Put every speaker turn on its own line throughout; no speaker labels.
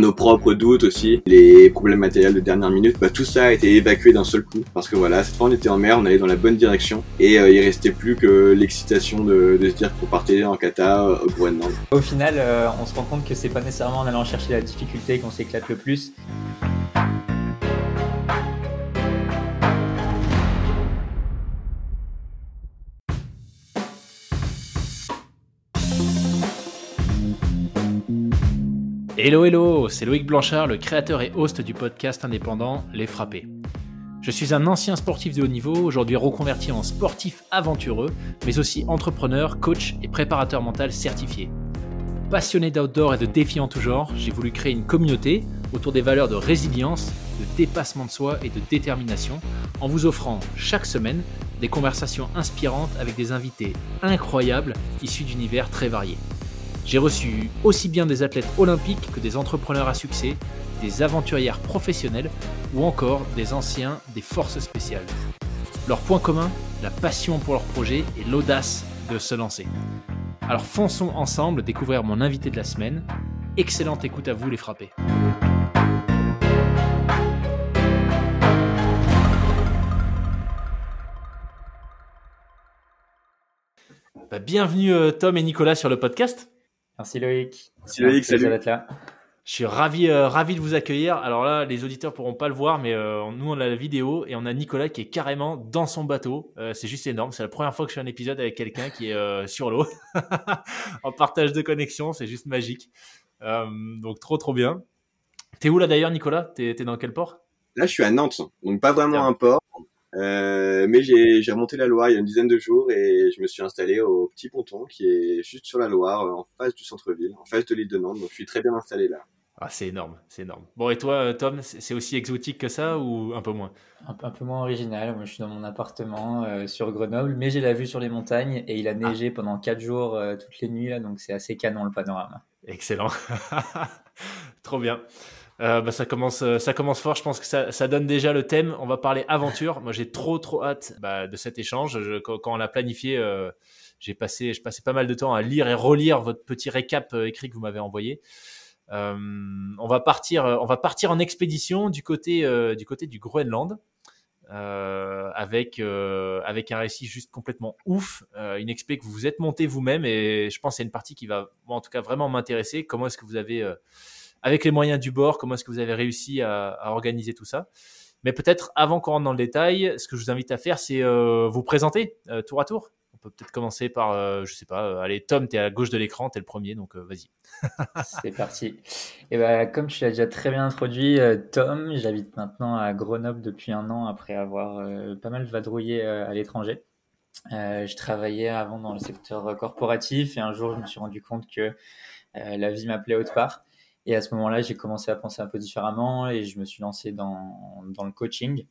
nos propres doutes aussi, les problèmes matériels de dernière minute, bah, tout ça a été évacué d'un seul coup. Parce que voilà, cette fois on était en mer, on allait dans la bonne direction et euh, il restait plus que l'excitation de, se dire qu'on partait en kata euh, au Groenland.
Au final, euh, on se rend compte que c'est pas nécessairement en allant chercher la difficulté qu'on s'éclate le plus.
Hello hello, c'est Loïc Blanchard, le créateur et host du podcast indépendant Les Frappés. Je suis un ancien sportif de haut niveau, aujourd'hui reconverti en sportif aventureux, mais aussi entrepreneur, coach et préparateur mental certifié. Passionné d'outdoor et de défis en tout genre, j'ai voulu créer une communauté autour des valeurs de résilience, de dépassement de soi et de détermination, en vous offrant chaque semaine des conversations inspirantes avec des invités incroyables issus d'univers très variés. J'ai reçu aussi bien des athlètes olympiques que des entrepreneurs à succès, des aventurières professionnelles ou encore des anciens des forces spéciales. Leur point commun, la passion pour leur projet et l'audace de se lancer. Alors fonçons ensemble découvrir mon invité de la semaine. Excellente écoute à vous les frappés. Bah, bienvenue euh, Tom et Nicolas sur le podcast.
Merci Loïc.
Merci Loïc, salut.
là.
Je suis ravi, euh, ravi de vous accueillir. Alors là, les auditeurs pourront pas le voir, mais euh, nous on a la vidéo et on a Nicolas qui est carrément dans son bateau. Euh, c'est juste énorme. C'est la première fois que je fais un épisode avec quelqu'un qui est sur l'eau, en partage de connexion. C'est juste magique. donc trop trop bien. T'es où là d'ailleurs, Nicolas? T'es es dans quel port?
Là, je suis à Nantes, donc pas vraiment un port. Euh, mais j'ai remonté la Loire il y a une dizaine de jours et je me suis installé au petit ponton qui est juste sur la Loire, en face du centre-ville, en face de l'île de Nantes. Donc je suis très bien installé là.
Ah, c'est énorme, c'est énorme. Bon, et toi, euh, Tom, c'est aussi exotique que ça ou un peu moins?
Un, peu moins original. Moi, je suis dans mon appartement euh, sur Grenoble, mais j'ai la vue sur les montagnes et il a neigé ah. pendant 4 jours toutes les nuits, là, donc c'est assez canon le panorama.
Excellent. Trop bien. Euh, bah, ça commence, euh, ça commence fort. Je pense que ça, ça, donne déjà le thème. On va parler aventure. Moi, j'ai trop, trop hâte bah, de cet échange. quand, on l'a planifié, euh, j'ai passé, je passais pas mal de temps à lire et relire votre petit récap écrit que vous m'avez envoyé. on va partir, on va partir en expédition du côté, du côté du Groenland. avec avec un récit juste complètement ouf, une expé que vous vous êtes monté vous-même et je pense c'est une partie qui va, moi, en tout cas, vraiment m'intéresser. Comment est-ce que vous avez avec les moyens du bord, comment est-ce que vous avez réussi à, organiser tout ça. Mais peut-être avant qu'on rentre dans le détail, ce que je vous invite à faire, c'est euh, vous présenter euh, tour à tour. On peut peut-être commencer par, euh, je sais pas, allez, Tom, tu es à gauche de l'écran, tu es le premier, donc vas-y.
c'est parti. Et eh ben, comme tu l'as déjà très bien introduit, Tom, j'habite maintenant à Grenoble depuis un an après avoir pas mal vadrouillé à l'étranger. je travaillais avant dans le secteur corporatif et un jour, je me suis rendu compte que la vie m'appelait autre part. Et à ce moment-là, j'ai commencé à penser un peu différemment et je me suis lancé dans, dans le coaching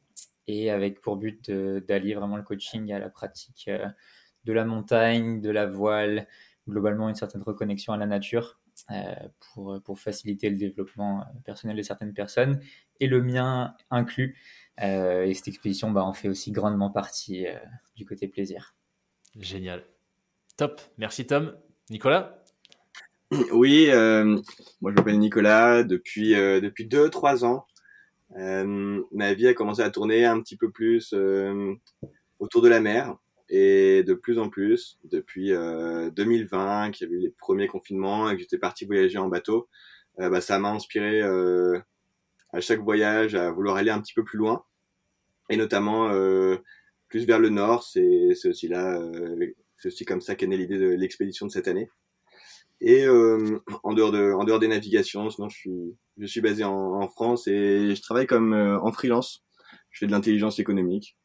et avec pour but d'allier vraiment le coaching à la pratique euh, de la montagne, de la voile, globalement une certaine reconnexion à la nature euh, pour, pour faciliter le développement personnel de certaines personnes et le mien inclus. Euh, et cette expédition bah, en fait aussi grandement partie du côté plaisir.
Génial. Top. Merci Tom. Nicolas?
oui, euh, moi je m'appelle Nicolas. Depuis euh, depuis deux trois ans, euh, ma vie a commencé à tourner un petit peu plus euh, autour de la mer et de plus en plus depuis 2020, qu'il y a eu les premiers confinements et que j'étais parti voyager en bateau. bah, ça m'a inspiré à chaque voyage à vouloir aller un petit peu plus loin et notamment plus vers le nord. C'est c'est aussi là, c'est aussi comme ça qu'est née l'idée de l'expédition de cette année. Et euh, en dehors de, en dehors des navigations, sinon je suis, je suis basé en, en France et je travaille comme euh, en freelance. Je fais de l'intelligence économique,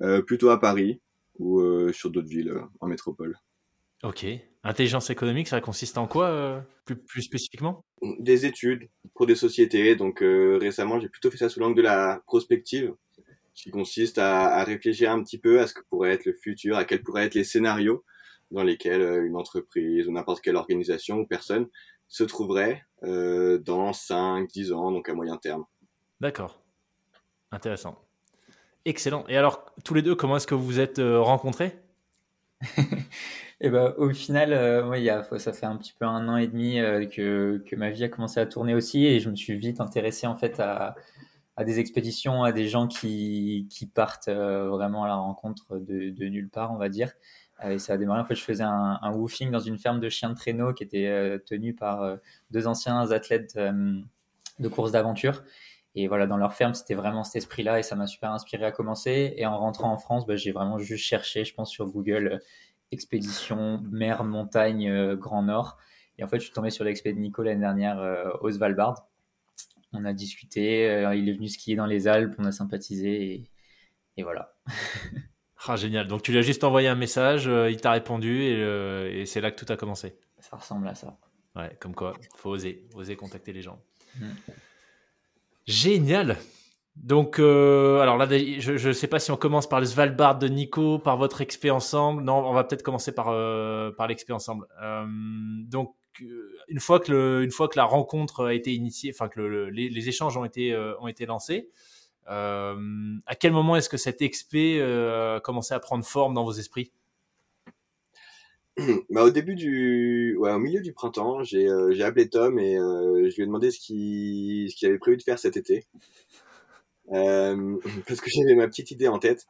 euh, plutôt à Paris ou euh, sur d'autres villes euh, en métropole.
Ok. Intelligence économique, ça consiste en quoi plus, plus spécifiquement?
Des études pour des sociétés. Donc récemment, j'ai plutôt fait ça sous l'angle de la prospective, qui consiste à, à réfléchir un petit peu à ce que pourrait être le futur, à quels pourraient être les scénarios dans lesquels euh, une entreprise ou n'importe quelle organisation ou personne se trouverait euh, dans 5, 10 ans, donc à moyen terme.
D'accord. Intéressant. Excellent. Et alors, tous les deux, comment est-ce que vous vous êtes euh, rencontrés?
Et ben, au final, euh, ouais, y a, ça fait un petit peu un an et demi euh, que, que ma vie a commencé à tourner aussi et je me suis vite intéressé en fait à, à des expéditions, à des gens qui, qui partent euh, vraiment à la rencontre de, de, nulle part, on va dire. et ça a démarré, en fait, je faisais un, un, woofing dans une ferme de chiens de traîneau qui était tenue par deux anciens athlètes de course d'aventure. Et voilà, dans leur ferme, c'était vraiment cet esprit-là et ça m'a super inspiré à commencer. Et en rentrant en France, bah, j'ai vraiment juste cherché, je pense, sur Google expédition mer, montagne, euh, Grand Nord. Et en fait, je suis tombé sur l'expédition de Nico l'année dernière euh, au Svalbard. On a discuté, euh, il est venu skier dans les Alpes, on a sympathisé et, voilà.
ah, génial. Donc tu lui as juste envoyé un message, il t'a répondu et, c'est là que tout a commencé.
Ça ressemble à ça.
Ouais, comme quoi, faut oser, oser contacter les gens. Mm. Génial. Donc, euh, alors là, je ne sais pas si on commence par le Svalbard de Nico, par votre expé ensemble. Non, on va peut-être commencer par, euh, par l'expé ensemble. Euh, donc, une fois, que le, une fois que la rencontre a été initiée, enfin que le, les, échanges ont été, ont été lancés, à quel moment est-ce que cet expé a commencé à prendre forme dans vos esprits?
Bah, au début du, ouais, au milieu du printemps, j'ai j'ai appelé Tom et je lui ai demandé ce qu'il ce qu'il avait prévu de faire cet été. Euh, parce que j'avais ma petite idée en tête.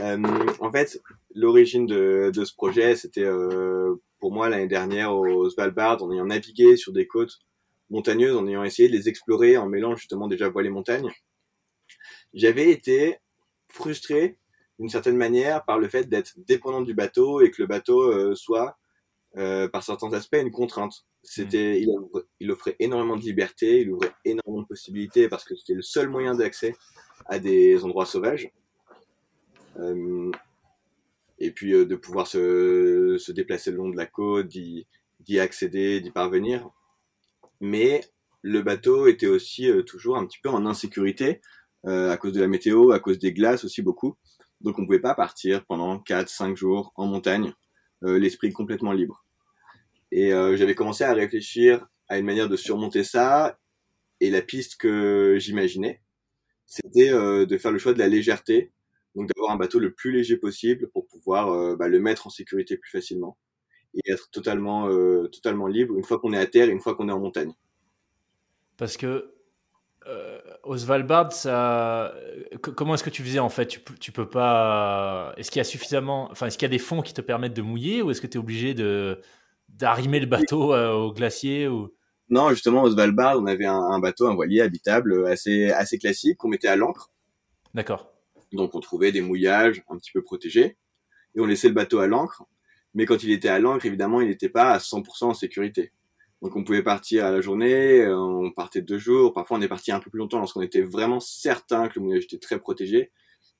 Euh, en fait, l'origine de, de, ce projet, c'était euh, pour moi l'année dernière au Svalbard, en ayant navigué sur des côtes montagneuses, en ayant essayé de les explorer en mêlant justement déjà voile et montagne. J'avais été frustré d'une certaine manière par le fait d'être dépendant du bateau et que le bateau euh, soit euh, par certains aspects une contrainte. C'était, il, il, offrait énormément de liberté, il ouvrait énormément de possibilités parce que c'était le seul moyen d'accès à des endroits sauvages. Euh, et puis euh, de pouvoir se, déplacer le long de la côte, d'y, accéder, d'y parvenir. Mais le bateau était aussi euh, toujours un petit peu en insécurité euh, à cause de la météo, à cause des glaces aussi beaucoup. Donc on pouvait pas partir pendant 4-5 jours en montagne, l'esprit complètement libre. Et j'avais commencé à réfléchir à une manière de surmonter ça. Et la piste que j'imaginais, c'était de faire le choix de la légèreté, donc d'avoir un bateau le plus léger possible pour pouvoir euh, bah, le mettre en sécurité plus facilement et être totalement, euh, totalement libre une fois qu'on est à terre et une fois qu'on est en montagne.
Parce que euh, au Svalbard, ça... comment est-ce que tu faisais en fait? Tu, tu peux pas. Est-ce qu'il y a suffisamment. Enfin, est-ce qu'il y a des fonds qui te permettent de mouiller ou est-ce que tu es obligé de d'arrimer le bateau euh, au glacier ou...
Non, justement, au Svalbard, on avait un, bateau, un voilier habitable euh, assez, assez classique qu'on mettait à l'ancre.
D'accord.
Donc, on trouvait des mouillages un petit peu protégés et on laissait le bateau à l'ancre. Mais quand il était à l'ancre, évidemment, il n'était pas à 100% en sécurité. Donc, on pouvait partir à la journée, euh, on partait deux jours. Parfois, on est parti un peu plus longtemps lorsqu'on était vraiment certain que le mouillage était très protégé.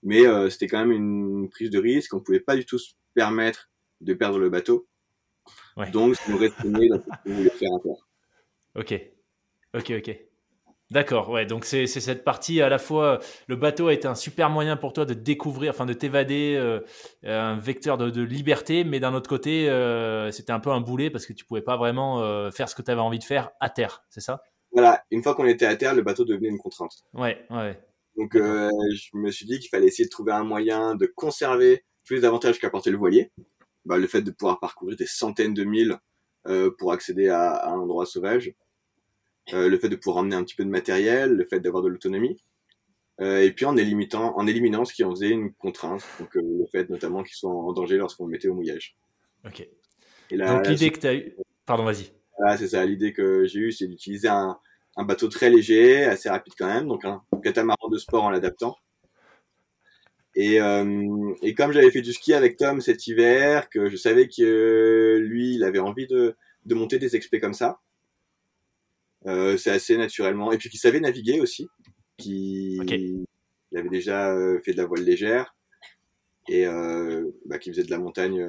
Mais c'était quand même une prise de risque. On pouvait pas du tout se permettre de perdre le bateau. Donc, je me dans faire
Ok, ok, ok. D'accord, ouais. Donc c'est cette partie à la fois le bateau a été un super moyen pour toi de découvrir, enfin de t'évader, euh, un vecteur de, de, liberté, mais d'un autre côté euh, c'était un peu un boulet parce que tu pouvais pas vraiment euh, faire ce que tu avais envie de faire à terre, c'est ça?
Voilà. Une fois qu'on était à terre, le bateau devenait une contrainte.
Ouais, ouais.
Donc je me suis dit qu'il fallait essayer de trouver un moyen de conserver tous les avantages qu'apportait le voilier, bah, le fait de pouvoir parcourir des centaines de milles pour accéder à, à, un endroit sauvage, euh, le fait de pouvoir emmener un petit peu de matériel, le fait d'avoir de l'autonomie, euh, et puis en élimitant, en éliminant ce qui en faisait une contrainte, donc euh, le fait notamment qu'ils soient en danger lorsqu'on le mettait au mouillage.
Ok. Et donc l'idée que tu as eu, pardon, vas-y.
Voilà, c'est ça. L'idée que j'ai eue, c'est d'utiliser un, un bateau très léger, assez rapide quand même, donc un catamaran de sport en l'adaptant et, et comme j'avais fait du ski avec Tom cet hiver, que je savais que lui, il avait envie de, de monter des expés comme ça, euh, c'est assez naturellement. Et puis qu'il savait naviguer aussi, qui il avait déjà euh, fait de la voile légère et euh, bah, qui faisait de la montagne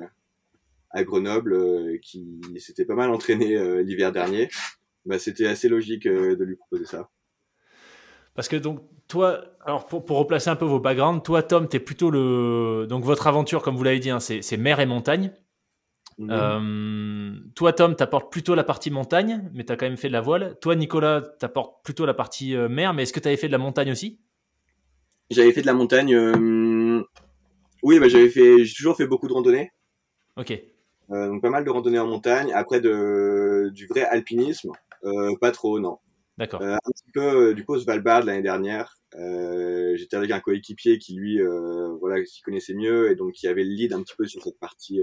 à Grenoble, qui s'était pas mal entraîné l'hiver dernier. Bah, c'était assez logique de lui proposer ça.
Parce que donc toi, alors pour, pour, replacer un peu vos backgrounds, toi Tom, tu es plutôt le donc votre aventure comme vous l'avez dit, hein, c'est mer et montagne. Mhm. Euh, toi Tom, t'apportes plutôt la partie montagne, mais tu as quand même fait de la voile. Toi Nicolas, t'apportes plutôt la partie euh, mer, mais est-ce que tu avais fait de la montagne aussi?
J'avais fait de la montagne. Euh... Oui, bah, j'avais fait, j'ai toujours fait beaucoup de randonnées.
Ok.
Euh, donc pas mal de randonnées en montagne. Après de, du vrai alpinisme, euh, pas trop, non.
D'accord.
Euh, un petit peu, du coup, Svalbard l'année dernière. J'étais avec un coéquipier qui lui, voilà, qui connaissait mieux et donc qui avait le lead un petit peu sur cette partie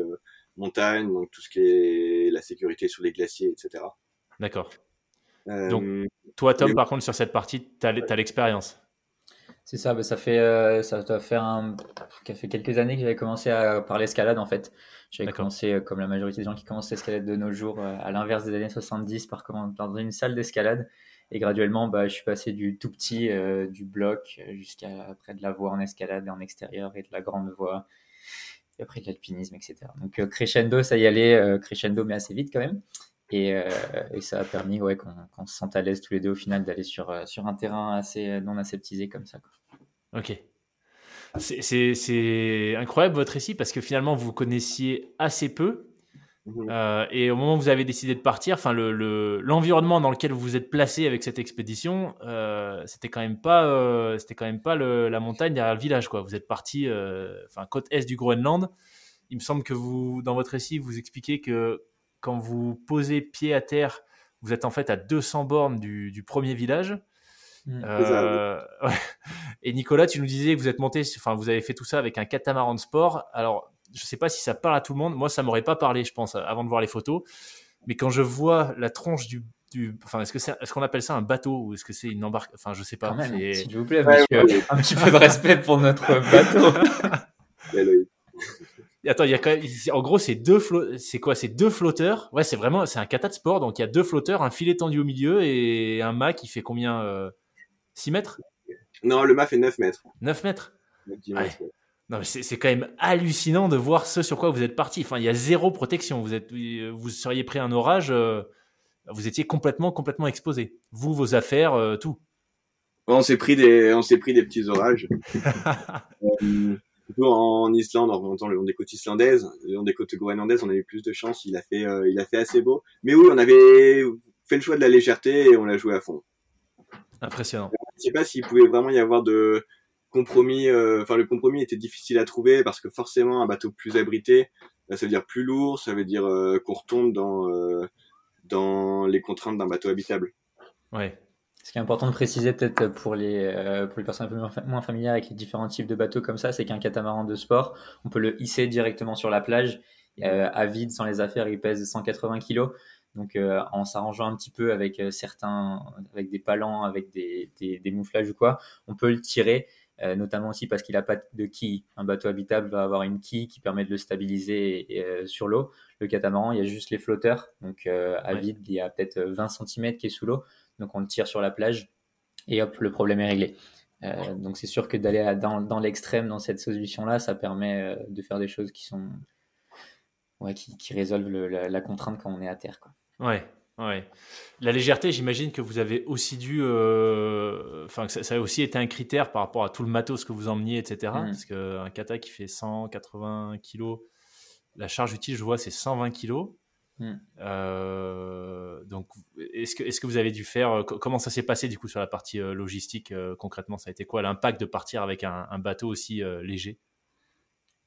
montagne, donc tout ce qui est la sécurité sur les glaciers, etc.
D'accord.
Euh,
Donc, Toi, Tom,
Mais-
par contre, sur cette partie, tu as l'expérience.
C'est ça, bah, ça fait euh, ça doit faire un, ça fait quelques années que j'avais commencé à, par l'escalade en fait. J'avais commencé euh, comme la majorité des gens qui commencent l'escalade de nos jours, euh, à l'inverse des années 70, par comment dans une salle d'escalade. Et graduellement, bah, je suis passé du tout petit, euh, du bloc, jusqu'à après de la voie en escalade et en extérieur et de la grande voie, après de l'alpinisme, etc. Donc euh, crescendo, ça y allait, euh, crescendo mais assez vite quand même. Et, euh, ça a permis ouais, qu'on se sente à l'aise tous les deux au final d'aller sur, sur un terrain assez non aseptisé comme ça.
Ok. C'est incroyable votre récit parce que finalement, vous connaissiez assez peu.
Mhm.
Euh, et au moment où vous avez décidé de partir, enfin le- le- l'environnement dans lequel vous vous êtes placé avec cette expédition, euh, c'était quand même pas, euh, c'était quand même pas le- la montagne derrière le village quoi. Vous êtes parti, euh, enfin côte est du Groenland. Il me semble que vous, dans votre récit, vous expliquez que quand vous posez pied à terre, vous êtes en fait à 200 bornes du, du premier village.
Mm.
Euh, ouais. Et Nicolas, tu nous disais que vous êtes monté, enfin vous avez fait tout ça avec un catamaran de sport. Alors je sais pas si ça parle à tout le monde. Moi, ça m'aurait pas parlé, je pense, avant de voir les photos. Mais quand je vois la tronche du, du enfin, est-ce que c'est, est-ce qu'on appelle ça un bateau ou est-ce que c'est une embarque Enfin, je sais pas.
Quand même,
c'est-
s'il vous plaît,
Ouais,
monsieur,
ouais.
un petit peu de respect pour notre bateau.
Attends, il y a quand même, en gros, c'est deux flo- c'est quoi? C'est deux flotteurs. Ouais, c'est vraiment, c'est un kata de sport. Donc il y a deux flotteurs, un filet tendu au milieu et un mât qui fait combien euh, 6 mètres?
Non, le mât fait 9 mètres.
9 mètres?
Donc, dix
Ouais.
mètres, ouais.
Non, mais c'est quand même hallucinant de voir ce sur quoi vous êtes parti. Enfin, il y a zéro protection. Vous êtes, vous seriez pris un orage, euh, vous étiez complètement, complètement exposé. Vous, vos affaires, euh, tout.
On s'est pris des, on s'est pris des petits orages. Euh, en Islande, en remontant le long des côtes islandaises, le long des côtes groenlandaises, on a eu plus de chance. Il a fait, euh, il a fait assez beau. Mais oui, on avait fait le choix de la légèreté et on l'a joué à fond.
Impressionnant.
Je sais pas s'il pouvait vraiment y avoir de compromis. euh, Enfin, le compromis était difficile à trouver parce que forcément, un bateau plus abrité, bah, ça veut dire plus lourd, ça veut dire euh, qu'on retombe dans euh, dans les contraintes d'un bateau habitable.
Ouais.
Ce qui est important de préciser peut-être pour les, euh, pour les personnes un peu moins fa- moins familières avec les différents types de bateaux comme ça, c'est qu'un catamaran de sport, on peut le hisser directement sur la plage, euh, à vide, sans les affaires, il pèse 180 kg. Donc euh, en s'arrangeant un petit peu avec certains, avec des palans, avec des, des, des mouflages ou quoi, on peut le tirer, euh, notamment aussi parce qu'il n'a pas de quille. Un bateau habitable va avoir une quille qui permet de le stabiliser euh, sur l'eau. Le catamaran, il y a juste les flotteurs, donc euh, à
Ouais.
vide, il y a peut-être 20 cm qui est sous l'eau donc on le tire sur la plage et hop, le problème est réglé. Donc c'est sûr que d'aller dans, dans l'extrême dans cette solution-là, ça permet de faire des choses qui sont ouais, qui, qui résolvent le- la, la contrainte quand on est à terre. Quoi.
Ouais. Ouais. La légèreté, j'imagine que vous avez aussi dû, euh, enfin, ça, ça a aussi été un critère par rapport à tout le matos que vous emmeniez, etc.
Mhm.
Parce qu'un kata qui fait 180 kilos, la charge utile, je vois, c'est 120 kilos.
Mhm.
Euh, donc, est-ce que, est-ce que vous avez dû faire, euh, co- comment ça s'est passé du coup sur la partie logistique concrètement? Ça a été quoi l'impact de partir avec un, un bateau aussi euh, léger?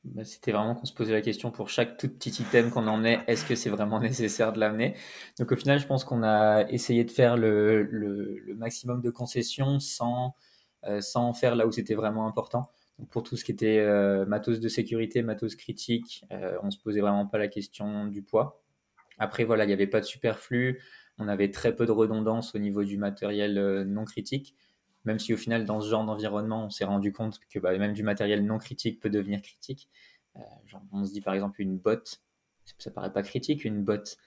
Bah, C'était vraiment qu'on se posait la question pour chaque tout petit item qu'on emmenait, est-ce que c'est vraiment nécessaire de l'amener? Donc au final, je pense qu'on a essayé de faire le maximum de concessions sans, euh, sans en faire là où c'était vraiment important. Donc pour tout ce qui était euh, matos de sécurité, matos critique, euh, on se posait vraiment pas la question du poids. Après, voilà, il n'y avait pas de superflu, on avait très peu de redondance au niveau du matériel euh, non critique, même si au final, dans ce genre d'environnement, on s'est rendu compte que bah, même du matériel non critique peut devenir critique. Euh, on se dit par exemple une botte, ça paraît pas critique une botte,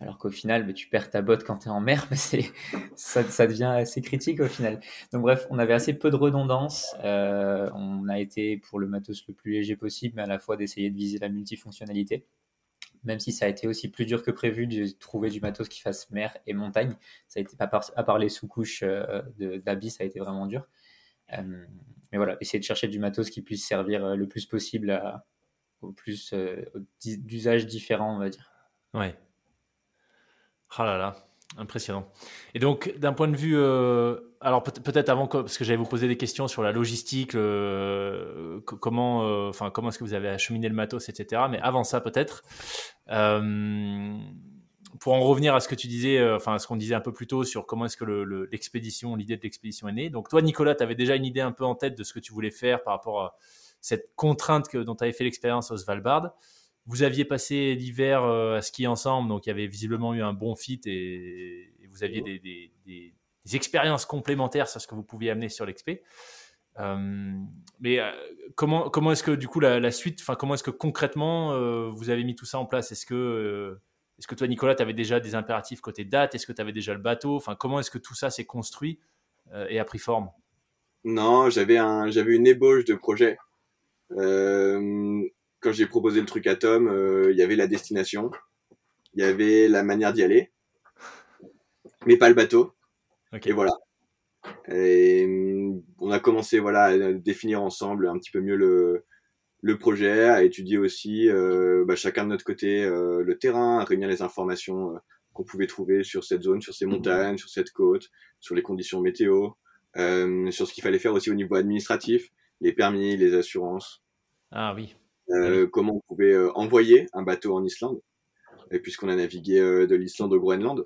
alors qu'au final, bah, tu perds ta botte quand tu es en mer, ça devient assez critique au final. Donc bref, on avait assez peu de redondance, euh, on a été pour le matos le plus léger possible, mais à la fois d'essayer de viser la multifonctionnalité même si ça a été aussi plus dur que prévu de trouver du matos qui fasse mer et montagne. Ça a été, à part, à part les sous-couches euh, d'habits, ça a été vraiment dur. Euh, mais voilà, essayer de chercher du matos qui puisse servir euh, le plus possible à, au plus d'usages différents, on va dire.
Ouais. Ah là là. Impressionnant. Et donc, d'un point de vue, euh, alors peut-être avant, parce que j'allais vous poser des questions sur la logistique, euh, comment, euh, enfin, comment est-ce que vous avez acheminé le matos, etc. Mais avant ça, peut-être, pour en revenir à ce que tu disais, enfin, à ce qu'on disait un peu plus tôt sur comment est-ce que l'expédition, l'idée de l'expédition est née. Donc, toi, Nicolas, tu avais déjà une idée un peu en tête de ce que tu voulais faire par rapport à cette contrainte que, dont tu avais fait l'expérience au Svalbard. Vous aviez passé l'hiver euh, à skier ensemble, donc il y avait visiblement eu un bon fit et, vous aviez des, expériences complémentaires sur ce que vous pouviez amener sur l'expé. Euh, mais euh, comment, comment est-ce que du coup la, suite, enfin comment est-ce que concrètement vous avez mis tout ça en place? Est-ce que, est-ce que toi Nicolas, tu avais déjà des impératifs côté date? Est-ce que tu avais déjà le bateau? Enfin comment est-ce que tout ça s'est construit et a pris forme?
Non, j'avais un, j'avais une ébauche de projet quand j'ai proposé le truc à Tom, euh, il y avait la destination, il y avait la manière d'y aller, mais pas le bateau. Et voilà. Et mm, on a commencé voilà à définir ensemble un petit peu mieux le, le projet, à étudier aussi euh, bah, chacun de notre côté euh, le terrain, à réunir les informations qu'on pouvait trouver sur cette zone, sur ces montagnes, sur cette côte, sur les conditions météo, sur ce qu'il fallait faire aussi au niveau administratif, les permis, les assurances.
Ah oui.
Euh, comment on pouvait euh, envoyer un bateau en Islande, et puisqu'on a navigué euh, de l'Islande au Groenland,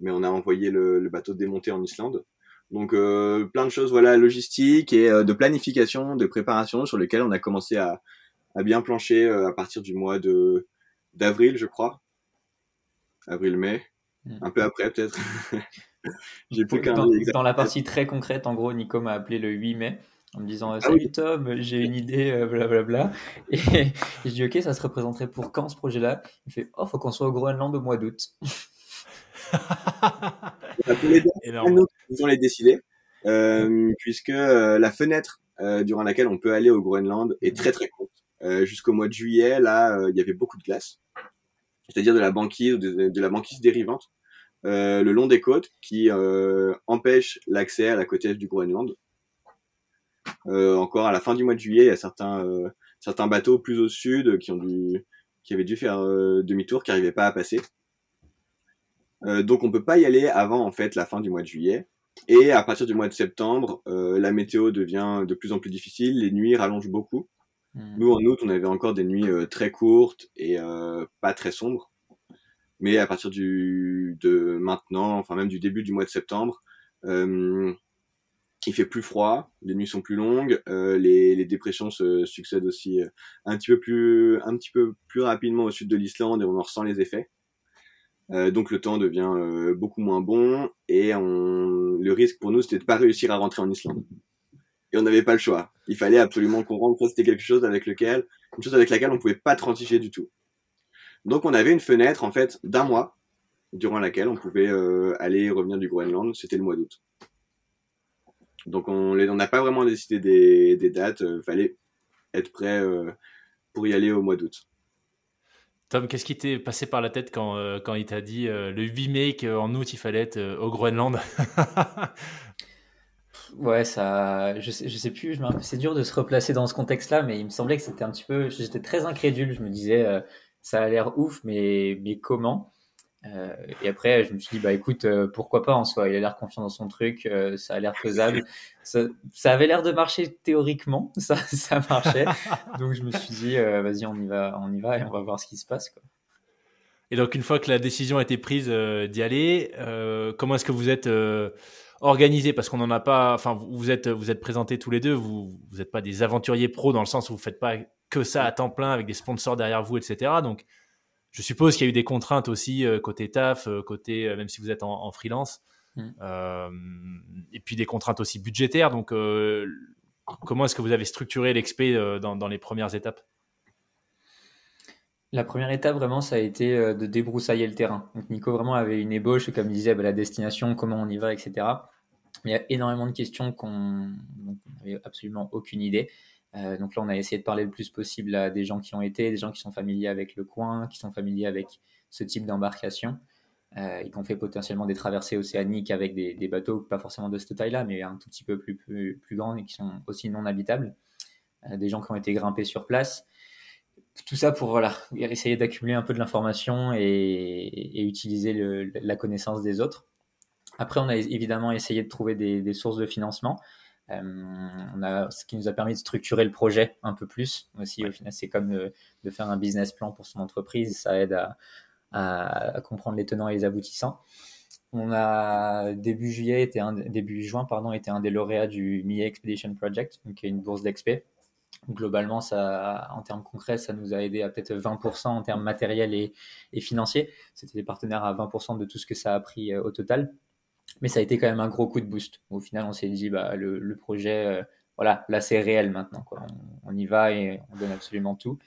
mais on a envoyé le, bateau démonté en Islande. Donc plein de choses, voilà, logistique et de planification, de préparation sur lesquelles on a commencé à, à bien plancher à partir du mois de d'avril, je crois, avril-mai, mm. un peu après peut-être.
J'ai plus qu'un. Dans, dans la partie très concrète, en gros, Nico m'a appelé le 8 mai en me disant ah Salut Tom, j'ai une idée, blablabla. Euh, et, et, je dis Ok, ça se représenterait pour quand ce projet-là? Il fait Oh, faut qu'on soit au Groenland au mois d'août.
Nous allons les décider, euh, puisque euh, la fenêtre durant laquelle on peut aller au Groenland est très très courte. Jusqu'au mois de juillet, là, il y avait beaucoup de glace, c'est-à-dire de la banquise, de, de la banquise dérivante, le long des côtes, qui empêche l'accès à la côte est du Groenland. Euh, encore à la fin du mois de juillet, il y a certains euh, certains bateaux plus au sud qui ont dû qui avaient dû faire euh, demi-tour, qui n'arrivaient pas à passer. donc on peut pas y aller avant en fait la fin du mois de juillet. Et à partir du mois de septembre, la météo devient de plus en plus difficile, les nuits rallongent beaucoup. Hmm. Nous, en août, on avait encore des nuits très courtes et pas très sombres. Mais à partir du, de maintenant, enfin même du début du mois de septembre, il fait plus froid, les nuits sont plus longues, euh, les, dépressions se succèdent aussi euh, un petit peu plus, rapidement au sud de l'Islande et on en ressent les effets. Euh, donc le temps devient beaucoup moins bon et le risque pour nous c'était de pas réussir à rentrer en Islande. Et on n'avait pas le choix. Il fallait absolument qu'on rentre. C'était quelque chose avec lequel, une chose avec laquelle on pouvait pas transiger du tout. Donc on avait une fenêtre en fait d'un mois durant laquelle on pouvait aller et revenir du Groenland. C'était le mois d'août. Donc on n'a pas vraiment décidé des, dates. Il euh, fallait être prêt euh, pour y aller au mois d'août.
Tom, qu'est-ce qui t'est passé par la tête quand, euh, quand il t'a dit le 8 mai qu'en août il fallait être au Groenland?
Ouais, ça, je sais, je sais plus, c'est dur de se replacer dans ce contexte-là, mais il me semblait que c'était un petit peu, j'étais très incrédule, je me disais, ça a l'air ouf, mais, mais comment? Euh, et après, je me suis dit, bah écoute, euh, pourquoi pas en soi Il a l'air confiant dans son truc, euh, ça a l'air faisable. Ça, avait l'air de marcher théoriquement, ça, ça marchait. donc je me suis dit, vas-y, on y va, on y va et on va voir ce qui se passe.
Et donc une fois que la décision a été prise d'y aller, comment est-ce que vous êtes organisé? Parce qu'on n'en a pas. Enfin, vous êtes, vous êtes présentés tous les deux. Vous, vous n'êtes pas des aventuriers pros dans le sens où vous faites pas que ça à temps plein avec des sponsors derrière vous, etc. Donc je suppose qu'il y a eu des contraintes aussi euh, côté taf, euh, côté euh, même si vous êtes en, freelance, mm. et puis des contraintes aussi budgétaires. Donc, comment est-ce que vous avez structuré l'expé dans, les premières étapes?
La première étape, vraiment, ça a été de débroussailler le terrain. Donc, Nico vraiment avait une ébauche, comme il disait, bah, la destination, comment on y va, etc. Mais il y a énormément de questions qu'on n'avait absolument aucune idée. Euh, donc là, on a essayé de parler le plus possible à des gens qui ont été, des gens qui sont familiers avec le coin, qui sont familiers avec ce type d'embarcation, euh, et qui ont fait potentiellement des traversées océaniques avec des, bateaux, pas forcément de cette taille-là, mais un tout petit peu plus, plus, grands et qui sont aussi non habitables. Euh, des gens qui ont été grimpés sur place. tout ça pour voilà, essayer d'accumuler un peu de l'information et, utiliser la connaissance des autres. Après, on a évidemment essayé de trouver des, sources de financement. Euh, on a, ce qui nous a permis de structurer le projet un peu plus. Aussi, au final, c'est comme de, faire un business plan pour son entreprise. Ça aide à, à, comprendre les tenants et les aboutissants. On a début juillet était un, début juin pardon était un des lauréats du MIA Expedition Project, qui est une bourse d'expé globalement, ça, en termes concrets, ça nous a aidé à peut-être 20% en termes matériels et, financiers. C'était des partenaires à 20% de tout ce que ça a pris euh, au total. Mais ça a été quand même un gros coup de boost. Au final, on s'est dit, bah, le, projet, euh, voilà, là, c'est réel maintenant. Quoi. On, y va et on donne absolument tout.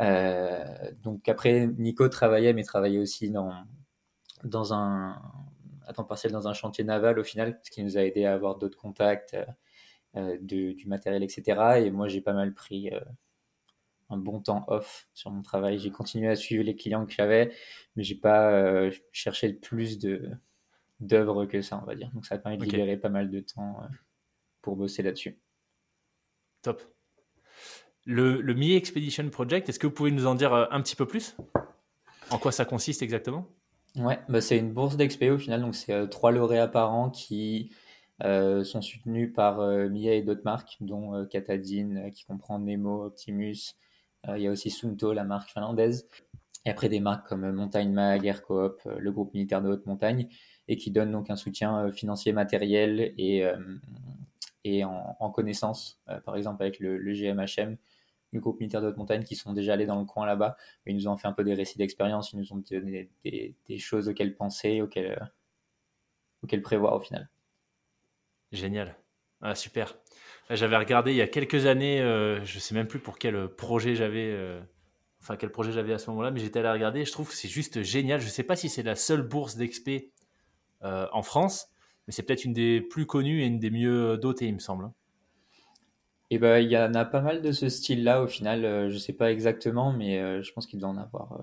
Euh, donc après, Nico travaillait, mais travaillait aussi dans, dans un, à temps partiel dans un chantier naval au final, ce qui nous a aidé à avoir d'autres contacts euh, du matériel, etc. Et moi, j'ai pas mal pris un bon temps off sur mon travail. J'ai continué à suivre les clients que j'avais, mais j'ai pas cherché plus de d'œuvres que ça, on va dire. Donc ça a permis de libérer pas mal de temps pour bosser là-dessus.
Top. Le, le Mi Expedition Project, est-ce que vous pouvez nous en dire un petit peu plus? En quoi ça consiste exactement?
Ouais, bah c'est une bourse d'expé au final, donc c'est trois lauréats par an qui euh, sont soutenus par euh, Mia et d'autres marques, dont euh, Katadine, qui comprend Nemo, Optimus. il y a aussi Sunto, la marque finlandaise. Et après des marques comme Montagne Mag, Aircoop, le groupe militaire de haute montagne, et qui donnent donc un soutien financier, matériel et, et en, en connaissance, par exemple avec le, GMHM, le groupe militaire de haute montagne, qui sont déjà allés dans le coin là-bas. Ils nous ont fait un peu des récits d'expérience, ils nous ont donné des, choses auxquelles penser, auxquelles, prévoir au final.
Génial. Ah, super. J'avais regardé il y a quelques années, euh, je sais même plus pour quel projet j'avais, euh, enfin quel projet j'avais à ce moment-là, mais j'étais allé regarder. Je trouve que c'est juste génial. Je ne sais pas si c'est la seule bourse d'expé euh, en France, mais c'est peut-être une des plus connues et une des mieux dotées, il me semble.
Et eh ben, il y en a pas mal de ce style-là au final. je ne sais pas exactement, mais je pense qu'il doit en avoir.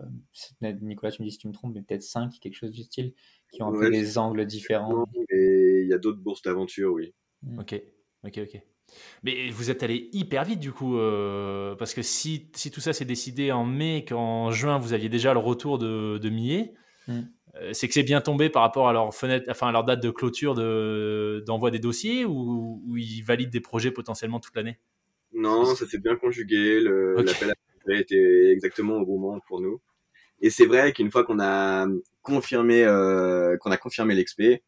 Nicolas, tu me dis si tu me trompes, mais peut-être 5, quelque chose du style, qui ont un peu des angles différents
il y a d'autres bourses d'aventure, oui.
Mm. Ok, ok, ok. Mais vous êtes allé hyper vite du coup, euh, parce que si, si, tout ça s'est décidé en mai, qu'en juin vous aviez déjà le retour de, de Millet, mm. Euh, c'est que c'est bien tombé par rapport à leur fenêtre, enfin à leur date de clôture de, d'envoi des dossiers ou, ils valident des projets potentiellement toute l'année?
Non, ça s'est bien conjugué. L'appel à était exactement au bon moment pour nous. Et c'est vrai qu'une fois qu'on a confirmé euh, qu'on a confirmé l'expé,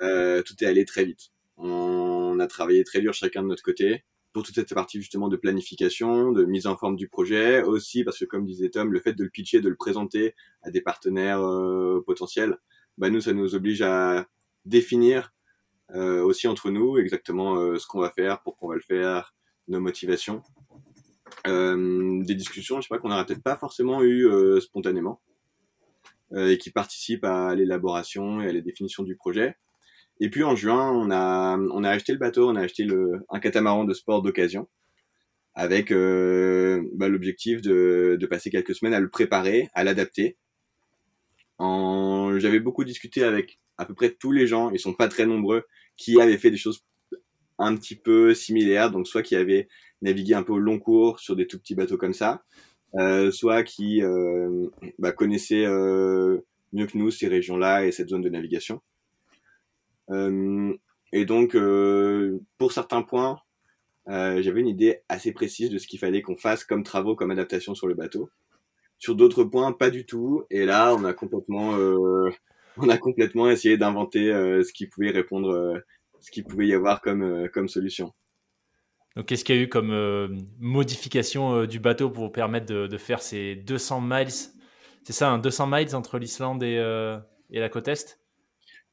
euh, tout est allé très vite. On a travaillé très dur chacun de notre côté pour toute cette partie justement de planification, de mise en forme du projet, aussi parce que comme disait Tom, le fait de le pitcher, de le présenter à des partenaires euh, potentiels, bah nous ça nous oblige à définir euh, aussi entre nous exactement euh, ce qu'on va faire, pourquoi on va le faire, nos motivations, euh, des discussions, je sais pas qu'on n'aurait peut-être pas forcément eu spontanément et qui participent à l'élaboration et à la définition du projet. Et puis en juin, on a, on a acheté le bateau, on a acheté le, un catamaran de sport d'occasion avec euh, bah, l'objectif de, de passer quelques semaines à le préparer, à l'adapter. J'avais beaucoup discuté avec à peu près tous les gens, ils sont pas très nombreux, qui avaient fait des choses un petit peu similaires, donc soit qui avaient navigué un peu au long cours sur des tout petits bateaux comme ça, euh, soit qui euh, bah, connaissaient euh, mieux que nous ces régions-là et cette zone de navigation. Euh, et donc, euh, pour certains points, euh, j'avais une idée assez précise de ce qu'il fallait qu'on fasse comme travaux, comme adaptation sur le bateau. Sur d'autres points, pas du tout. Et là, on a complètement, on a complètement essayé d'inventer ce qui pouvait répondre, ce qui pouvait y avoir comme, comme solution.
Donc, qu'est-ce qu'il y a eu comme modification du bateau pour vous permettre de, de faire ces 200 miles? C'est ça, 200 miles entre l'Islande et, et, la côte Est?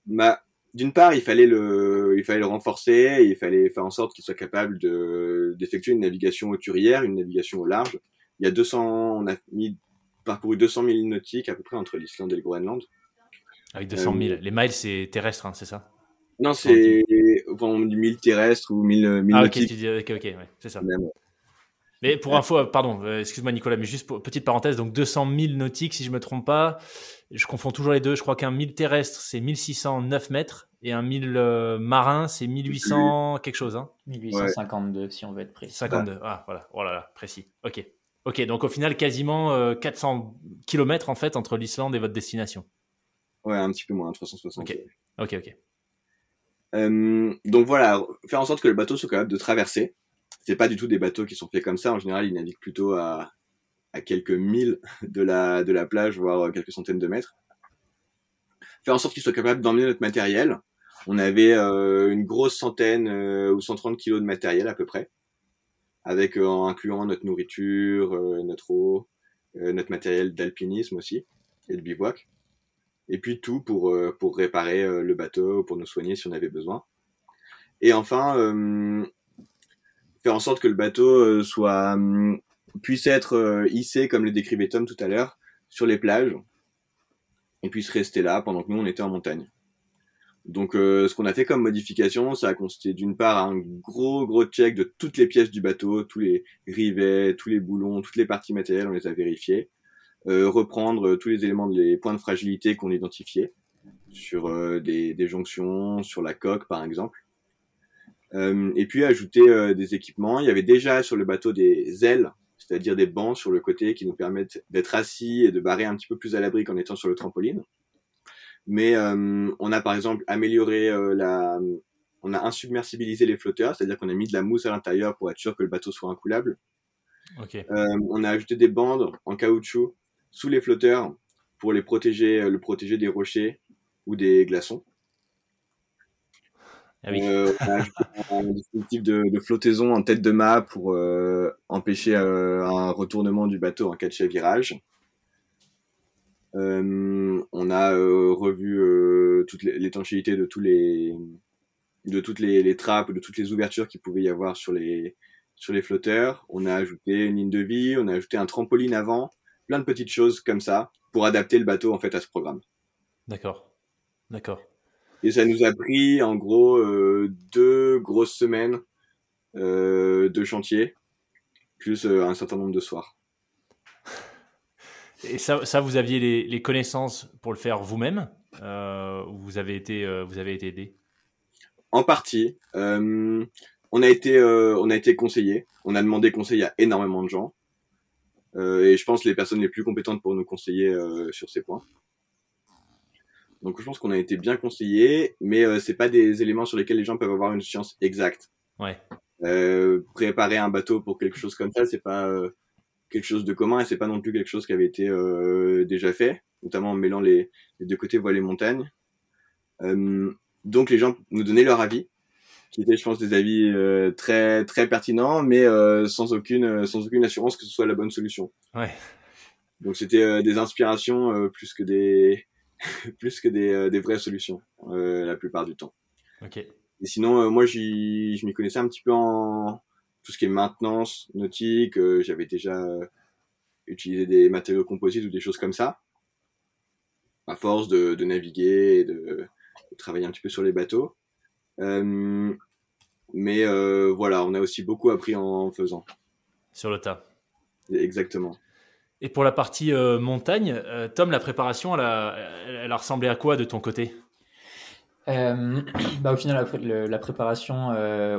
Bah, d'une part, il fallait le, il fallait le renforcer, il fallait faire en sorte qu'il soit capable de, d'effectuer une navigation hauturière, une navigation au large. Il y a 200, on a mis, parcouru 200 000 nautiques à peu près entre l'Islande et le Groenland.
Avec 200 000. Euh, Les miles, c'est terrestre, hein, c'est ça?
Non, c'est, enfin, on dit 1000 terrestres ou 1000, 1000
ah,
nautiques.
ok, ok, ouais, c'est ça. Mais pour info, pardon, euh, excuse-moi Nicolas, mais juste pour, petite parenthèse, donc 200 000 nautiques si je me trompe pas. Je confonds toujours les deux. Je crois qu'un 1000 terrestre c'est 1609 mètres et un 1000 euh, marin c'est 1800 quelque chose. Hein
1852 si on veut être précis.
52, ah voilà, oh là là, précis. Ok. Ok, donc au final, quasiment 400 km en fait entre l'Islande et votre destination.
Ouais, un petit peu moins, 360.
Ok, ok, ok.
donc voilà, faire en sorte que le bateau soit capable de traverser. C'est pas du tout des bateaux qui sont faits comme ça. En général, ils naviguent plutôt à, à quelques milles de la, de la plage, voire quelques centaines de mètres. Faire en sorte qu'ils soient capables d'emmener notre matériel. On avait euh, une grosse centaine euh, ou 130 kilos de matériel à peu près, avec euh, en incluant notre nourriture, notre eau, notre matériel d'alpinisme aussi et de bivouac. Et puis tout pour pour réparer le bateau, pour nous soigner si on avait besoin. Et enfin, faire en sorte que le bateau soit puisse être hissé comme le décrivait Tom tout à l'heure sur les plages et puisse rester là pendant que nous on était en montagne. Donc euh, ce qu'on a fait comme modification, ça a consisté d'une part un gros gros check de toutes les pièces du bateau, tous les rivets, tous les boulons, toutes les parties matérielles, on les a vérifiées. Euh, reprendre tous les éléments, les points de fragilité qu'on identifiait sur euh, des, des, jonctions, sur la coque par exemple. Euh, et puis ajouter euh, des équipements. Il y avait déjà sur le bateau des ailes, c'est-à-dire des bancs sur le côté qui nous permettent d'être assis et de barrer un petit peu plus à l'abri qu'en étant sur le trampoline. Mais euh, on a par exemple amélioré euh, la, on a insubmersibilisé les flotteurs, c'est-à-dire qu'on a mis de la mousse à l'intérieur pour être sûr que le bateau soit incoulable.
Okay.
Euh, on a ajouté des bandes en caoutchouc sous les flotteurs pour les protéger, le protéger des rochers ou des glaçons. Ah oui. euh, on a ajouté un dispositif de, de, flottaison en tête de mât pour euh, empêcher euh, un retournement du bateau en cas de chavirage. On a revu toute l'étanchéité de tous les de toutes les, les, trappes, de toutes les ouvertures qu'il pouvait y avoir sur les sur les flotteurs. On a ajouté une ligne de vie, on a ajouté un trampoline avant, plein de petites choses comme ça pour adapter le bateau en fait à ce programme.
D'accord, d'accord.
Et ça nous a pris en gros euh, deux grosses semaines euh, de chantier, plus euh, un certain nombre de soirs.
Et ça, ça vous aviez les, les, connaissances pour le faire vous-même ou vous avez été, vous avez été aidé?
En partie. On a été, on a été conseillé. On a demandé conseil à énormément de gens. et je pense les personnes les plus compétentes pour nous conseiller sur ces points. Donc je pense qu'on a été bien conseillé, mais euh, c'est pas des éléments sur lesquels les gens peuvent avoir une science exacte.
Ouais.
Euh, préparer un bateau pour quelque chose comme ça, c'est pas euh, quelque chose de commun et c'est pas non plus quelque chose qui avait été euh, déjà fait, notamment en mêlant les, les deux côtés voile et montagne. Euh, donc les gens nous donnaient leur avis, qui étaient, je pense, des avis très très pertinents, mais sans aucune sans aucune assurance que ce soit la bonne solution.
Ouais.
Donc c'était des inspirations plus que des plus que des, euh, des vraies solutions euh, la plupart du temps.
Ok.
Et sinon, euh, moi, je m'y connaissais un petit peu en tout ce qui est maintenance nautique. j'avais déjà utilisé des matériaux composites ou des choses comme ça. À force de, de naviguer et de, de, travailler un petit peu sur les bateaux. Euh, mais euh, voilà, on a aussi beaucoup appris en faisant.
Sur le tas.
Exactement.
Et pour la partie euh, montagne, euh, Tom, la préparation, elle a, elle a, ressemblé à quoi de ton côté?
Euh, bah, Au final, la, la préparation,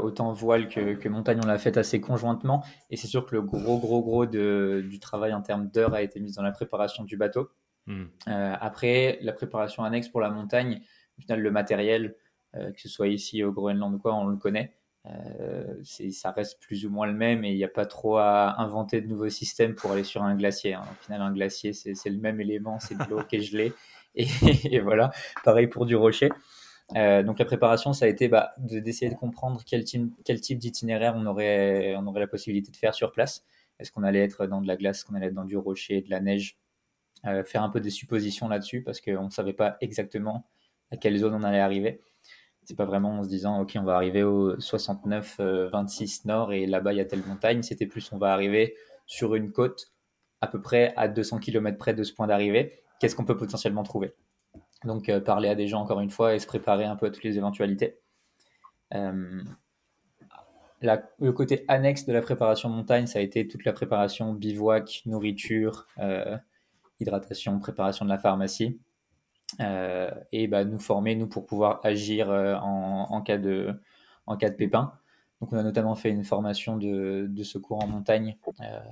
autant voile que, que montagne, on l'a faite assez conjointement. Et c'est sûr que le gros, gros, gros de, du travail en termes d'heures a été mis dans la préparation du bateau.
Hmm.
après, la préparation annexe pour la montagne, au final, le matériel, que ce soit ici au Groenland ou quoi, on le connaît. Euh, ça reste plus ou moins le même et il n'y a pas trop à inventer de nouveaux systèmes pour aller sur un glacier. Hein. Au final, un glacier, c'est le même élément, c'est de l'eau qui est gelée. Et, voilà, pareil pour du rocher. Euh, donc la préparation, ça a été bah, d'essayer de, comprendre quel type, d'itinéraire on aurait, on aurait la possibilité de faire sur place. Est-ce qu'on allait être dans de la glace, qu'on allait être dans du rocher, de la neige? Euh, Faire un peu des suppositions là-dessus parce qu'on ne savait pas exactement à quelle zone on allait arriver. C'est pas vraiment en se disant, OK, on va arriver au 69, euh, 26 nord et là-bas, il y a telle montagne. C'était plus, on va arriver sur une côte à peu près à 200 km près de ce point d'arrivée. Qu'est-ce qu'on peut potentiellement trouver? Donc, euh, parler à des gens encore une fois et se préparer un peu à toutes les éventualités. Euh, la, le côté annexe de la préparation montagne, ça a été toute la préparation bivouac, nourriture, hydratation, préparation de la pharmacie. Euh, et bah, nous former, nous, pour pouvoir agir euh, en, cas de, en cas de pépin. Donc on a notamment fait une formation de, secours en montagne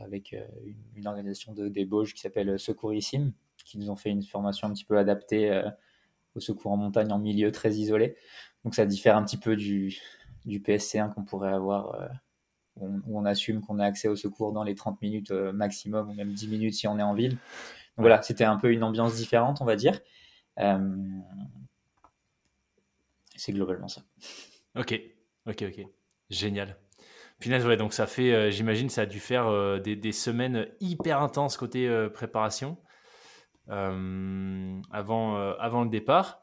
avec une, organisation de débauche qui s'appelle Secourissime, qui nous ont fait une formation un petit peu adaptée au secours en montagne en milieu très isolé. Donc ça diffère un petit peu du, du PSC1 qu'on pourrait avoir où on, assume qu'on a accès au secours dans les 30 minutes euh, maximum, ou même 10 minutes si on est en ville. Donc voilà, c'était un peu une ambiance différente, on va dire. Euh, c'est globalement ça.
Ok, ok, ok. Génial. Punaise, ouais, donc ça fait, euh, j'imagine, ça a dû faire des, semaines hyper intenses côté préparation avant, avant le départ.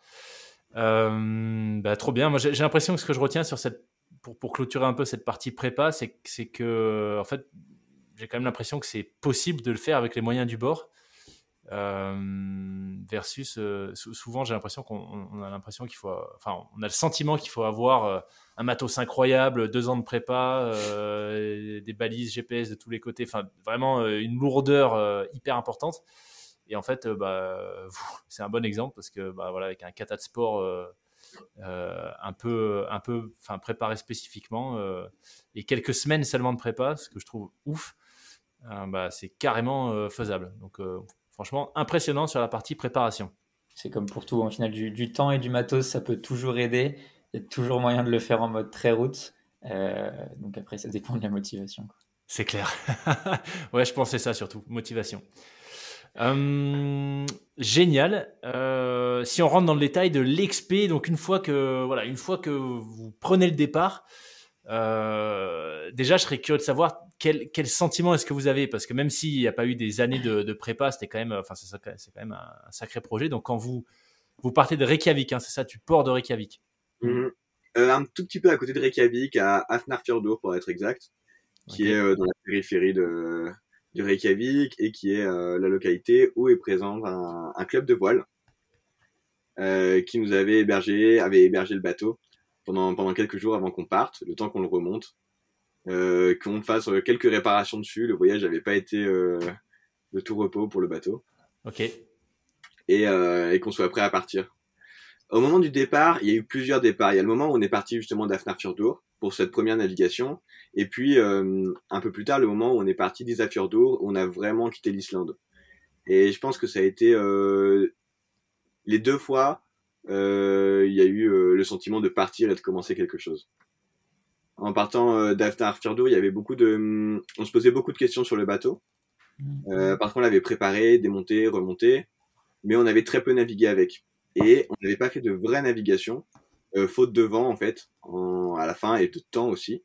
Bah, trop bien. Moi, j'ai l'impression que ce que je retiens sur cette pour, clôturer un peu cette partie prépa, c'est que, en fait, j'ai quand même l'impression que c'est possible de le faire avec les moyens du bord. Euh, versus euh, souvent j'ai l'impression qu'on a l'impression qu'il faut enfin on a le sentiment qu'il faut avoir euh, un matos incroyable deux ans de prépa des balises GPS de tous les côtés enfin vraiment une lourdeur hyper importante et en fait bah, c'est un bon exemple parce que bah, voilà avec un kata de sport un peu, un peu, préparé spécifiquement et quelques semaines seulement de prépa, ce que je trouve ouf, bah, c'est carrément faisable. Donc franchement impressionnant sur la partie préparation.
C'est comme pour tout, en final, du, temps et du matos, ça peut toujours aider. Il y a toujours moyen de le faire en mode très route. donc après, ça dépend de la motivation.
C'est clair. ouais, je pensais ça surtout, motivation. Euh, génial. Euh, si on rentre dans le détail de l'expé, donc une fois que voilà, une fois que vous prenez le départ, euh, déjà, je serais curieux de savoir quel, quel sentiment est-ce que vous avez, parce que même s'il n'y a pas eu des années de, prépa, c'était quand même, enfin, c'est quand même un, sacré projet. Donc, quand vous vous partez de Reykjavik, hein, c'est ça, tu port de Reykjavik.
Mhm. un tout petit peu à côté de Reykjavik, à Hafnarfjordur pour être exact, qui est dans la périphérie de, Reykjavik et qui est euh, la localité où est présent un, club de voile euh, qui nous avait hébergé, avait hébergé le bateau pendant, pendant quelques jours avant qu'on parte, le temps qu'on le remonte, euh, qu'on fasse quelques réparations dessus. Le voyage n'avait pas été de tout repos pour le bateau.
Ok.
Et, et qu'on soit prêt à partir. Au moment du départ, il y a eu plusieurs départs. Il y a le moment où on est parti justement d'Afnarfjordur pour cette première navigation. Et puis, euh, un peu plus tard, le moment où on est parti d'Isafjordur, on a vraiment quitté l'Islande. Et je pense que ça a été euh, les deux fois, euh, il y a eu le sentiment de partir et de commencer quelque chose. En partant euh, d'Afnarfjordur, il y avait beaucoup de, on se posait beaucoup de questions sur le bateau. Mmh. parce qu'on l'avait préparé, démonté, remonté, mais on avait très peu navigué avec. Et on n'avait pas fait de vraie navigation euh, faute de vent en fait, à la fin et de temps aussi,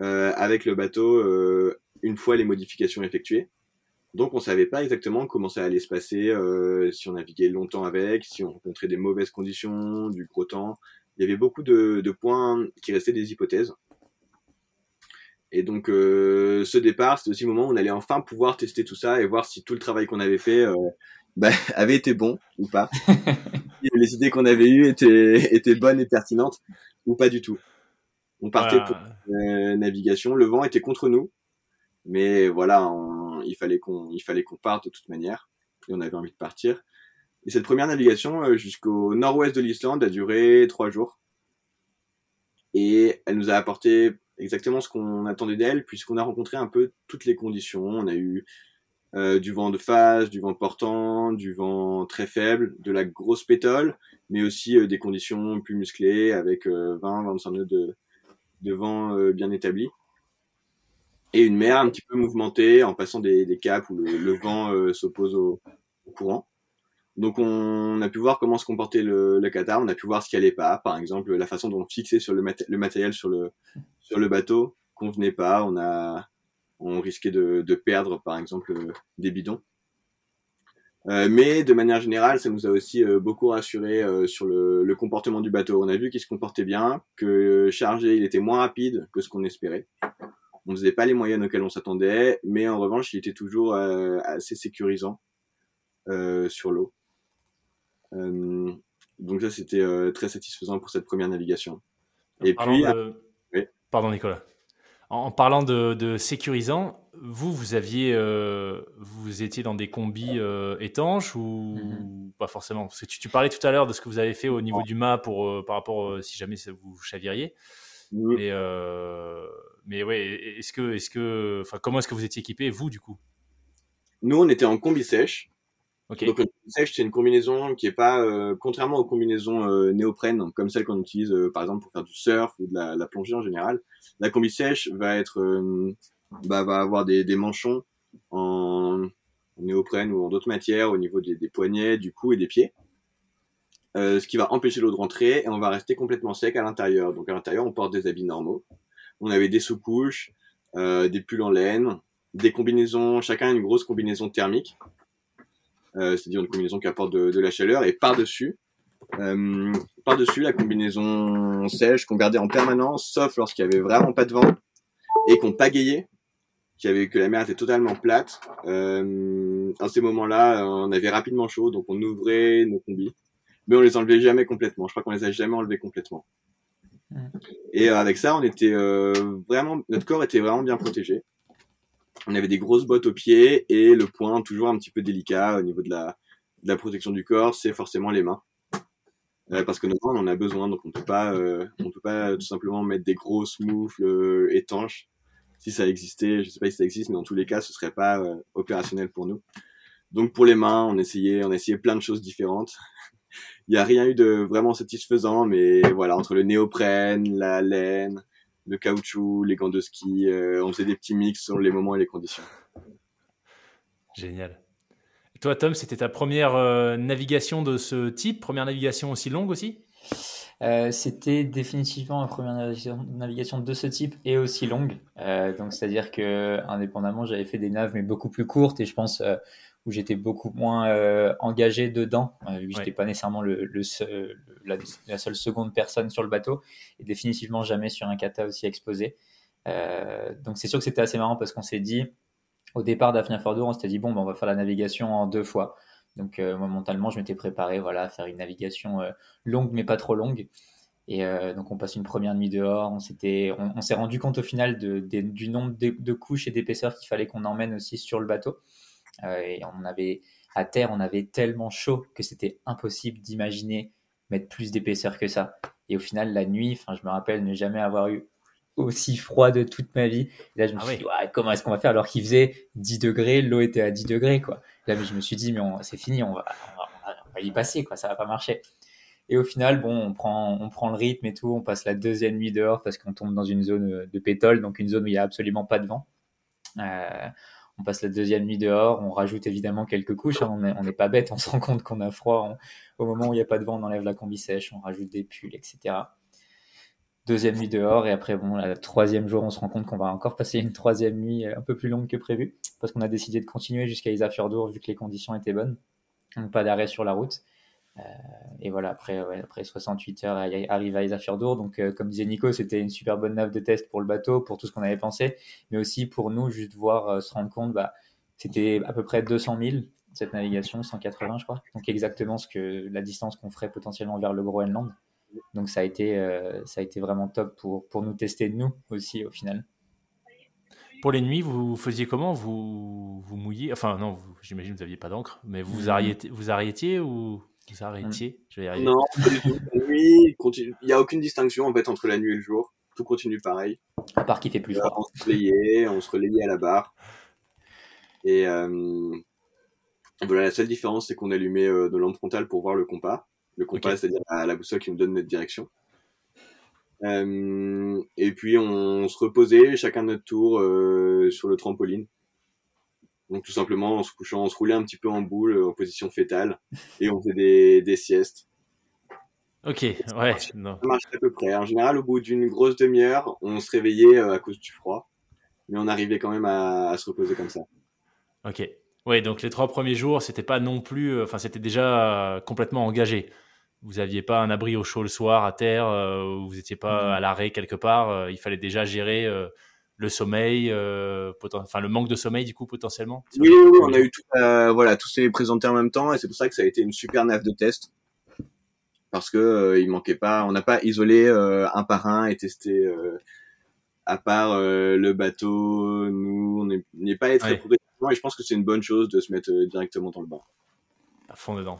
euh, avec le bateau euh, une fois les modifications effectuées. Donc on savait pas exactement comment ça allait se passer, si on naviguait longtemps avec, si on rencontrait des mauvaises conditions, du gros temps. Il y avait beaucoup de, de points qui restaient des hypothèses. Et donc ce départ, c'était aussi le moment où on allait enfin pouvoir tester tout ça et voir si tout le travail qu'on avait fait bah, avait été bon ou pas. les idées qu'on avait eues étaient, étaient bonnes et pertinentes ou pas du tout. On partait pour euh, navigation, le vent était contre nous, mais voilà, il fallait qu'on il fallait qu'on parte de toute manière et on avait envie de partir. Et cette première navigation euh, jusqu'au nord-ouest de l'Islande a duré trois jours et elle nous a apporté exactement ce qu'on attendait d'elle puisqu'on a rencontré un peu toutes les conditions. On a eu euh, du vent de phase, du vent portant, du vent très faible, de la grosse pétole, mais aussi euh, des conditions plus musclées avec 20-25 euh, nœuds de, de vent bien établis. Et une mer un petit peu mouvementée en passant des, des caps où le, vent s'oppose au, courant. Donc on a pu voir comment se comportait le, le Qatar, on a pu voir ce qui allait pas, par exemple la façon dont on fixait sur le, matériel sur le, sur le bateau convenait pas, on a on risquait de, perdre par exemple des bidons. Euh, mais de manière générale, ça nous a aussi euh, beaucoup rassuré euh, sur le, comportement du bateau. On a vu qu'il se comportait bien, que chargé, il était moins rapide que ce qu'on espérait. On ne faisait pas les moyennes auxquelles on s'attendait, mais en revanche, il était toujours assez sécurisant sur l'eau. Donc ça, c'était très satisfaisant pour cette première navigation.
Et puis, pardon Nicolas en parlant de, sécurisant, vous, vous aviez, euh, vous étiez dans des combis euh, étanches ou mhm. pas forcément? Parce que tu, parlais tout à l'heure de ce que vous avez fait au niveau du mât pour, euh, par rapport si jamais vous chaviriez. Mais, euh, mais ouais, est-ce que, est-ce que, enfin, comment est-ce que vous étiez équipé, vous, du coup?
Nous, on était en combi sèche. Okay. Donc, combi sèche, c'est une combinaison qui est pas, euh, contrairement aux combinaisons euh, néoprène, comme celle qu'on utilise, euh, par exemple, pour faire du surf ou de la, plongée en général. La combi sèche va être, euh, bah, va avoir des, des manchons en, néoprène ou en d'autres matières au niveau des, des, poignets, du cou et des pieds. Euh, ce qui va empêcher l'eau de rentrer et on va rester complètement sec à l'intérieur. Donc à l'intérieur, on porte des habits normaux. On avait des sous-couches, euh, des pulls en laine, des combinaisons, chacun une grosse combinaison thermique, c'est-à-dire une combinaison qui apporte de, de la chaleur et par-dessus, euh, par-dessus la combinaison sèche qu'on gardait en permanence, sauf lorsqu'il y avait vraiment pas de vent et qu'on pagayait, qui avait que la mer était totalement plate. Euh, dans ces moments-là, on avait rapidement chaud, donc on ouvrait nos combis mais on les enlevait jamais complètement. Je crois qu'on les a jamais enlevés complètement. Mmh. Et euh, avec ça, on était euh, vraiment, notre corps était vraiment bien protégé. On avait des grosses bottes aux pieds et le point toujours un petit peu délicat au niveau de la, protection du corps, c'est forcément les mains. Euh, parce que nos mains, on en a besoin, donc on peut euh, on peut pas tout simplement mettre des grosses moufles euh, étanches. Si ça existait, je sais pas si ça existe, mais dans tous les cas, ce serait pas opérationnel pour nous. Donc pour les mains, on essayait, on essayait plein de choses différentes il n'y a rien eu de vraiment satisfaisant, mais voilà, entre le néoprène, la laine, le caoutchouc, les gants de ski, euh, on faisait des petits mix selon les moments et les conditions.
Génial. Et toi, Tom, c'était ta première euh, navigation de ce type, première navigation aussi longue aussi?
Euh, c'était définitivement ma première navigation, de ce type et aussi longue. Euh, donc, c'est-à-dire que, indépendamment, j'avais fait des naves, mais beaucoup plus courtes et je pense euh, où j'étais beaucoup moins euh, engagé dedans. Euh, ouais. J'étais pas nécessairement le, le seul, la, la, seule seconde personne sur le bateau et définitivement jamais sur un kata aussi exposé. Euh, donc c'est sûr que c'était assez marrant parce qu'on s'est dit au départ d'Afnia Fordour, on s'était dit bon, ben, on va faire la navigation en deux fois. Donc euh, moi mentalement, je m'étais préparé voilà à faire une navigation euh, longue mais pas trop longue. Et donc on passe une première nuit dehors. On s'était, on, on s'est rendu compte au final de, de, du nombre de, de couches et d'épaisseur qu'il fallait qu'on emmène aussi sur le bateau. Euh, et on avait à terre, on avait tellement chaud que c'était impossible d'imaginer mettre plus d'épaisseur que ça. Et au final, la nuit, enfin, je me rappelle ne jamais avoir eu aussi froid de toute ma vie. Et là, je me ah suis oui. dit, ouais, comment est-ce qu'on va faire alors qu'il faisait 10 degrés, l'eau était à 10 degrés, quoi. Là, mais je me suis dit, mais c'est fini, on va, on, va, on va, y passer, quoi, ça va pas marcher. Et au final, bon, on prend, on prend le rythme et tout, on passe la deuxième nuit dehors parce qu'on tombe dans une zone de pétole, donc une zone où il y a absolument pas de vent. Euh, on passe la deuxième nuit dehors, on rajoute évidemment quelques couches, hein, on n'est pas bête, on se rend compte qu'on a froid, au moment où il n'y a pas de vent, on enlève la combi sèche, on rajoute des pulls, etc. Deuxième nuit dehors, et après, bon, la troisième jour, on se rend compte qu'on va encore passer une troisième nuit un peu plus longue que prévu, parce qu'on a décidé de continuer jusqu'à Isafjordur vu que les conditions étaient bonnes, donc pas d'arrêt sur la route. Euh, et voilà, après, ouais, après 68 heures, arrive à Isafjordur. Donc, euh, comme disait Nico, c'était une super bonne nave de test pour le bateau, pour tout ce qu'on avait pensé, mais aussi pour nous, juste voir, euh, se rendre compte, bah, c'était à peu près 200 000 cette navigation, 180 je crois. Donc exactement ce que la distance qu'on ferait potentiellement vers le Groenland. Donc ça a été, euh, ça a été vraiment top pour, pour nous tester nous aussi au final.
Pour les nuits, vous faisiez comment? Vous, vous mouilliez Enfin non, j'imagine que vous n'aviez pas d'encre, mais vous, arrêtiez, vous arrêtiez ou? Vous arrêtiez Je vais y arriver.
Non, nuit, il n'y a aucune distinction en fait entre la nuit et le jour. Tout continue pareil.
À part qu'il fait plus froid.
on se relayait, on se relayait à la barre. Et euh, voilà, la seule différence, c'est qu'on allumait euh, de lampe frontale pour voir le compas. Le compas, okay. c'est-à-dire la, la, boussole qui nous donne notre direction. Euh, et puis, on, se reposait chacun notre tour euh, sur le trampoline. Donc, tout simplement, en se couchant, on se roulait un petit peu en boule, en position fétale, et on faisait des, des siestes.
Ok, ouais. Non.
Ça marche à peu près. En général, au bout d'une grosse demi-heure, on se réveillait euh, à cause du froid, mais on arrivait quand même à, à se reposer comme ça.
Ok. Oui, donc les trois premiers jours, c'était pas non plus, enfin, c'était déjà complètement engagé. Vous aviez pas un abri au chaud le soir à terre, euh, vous n'étiez pas mmh. à l'arrêt quelque part. Euh, il fallait déjà gérer euh, le sommeil, enfin le manque de sommeil du coup potentiellement.
Oui, oui, on a eu tout, voilà, tout s'est présenté en même temps et c'est pour ça que ça a été une super nave de test parce que il manquait pas, on n'a pas isolé un par un et testé à part le bateau. Nous, on n'est pas très ouais et je pense que c'est une bonne chose de se mettre directement dans le bain.
À fond dedans.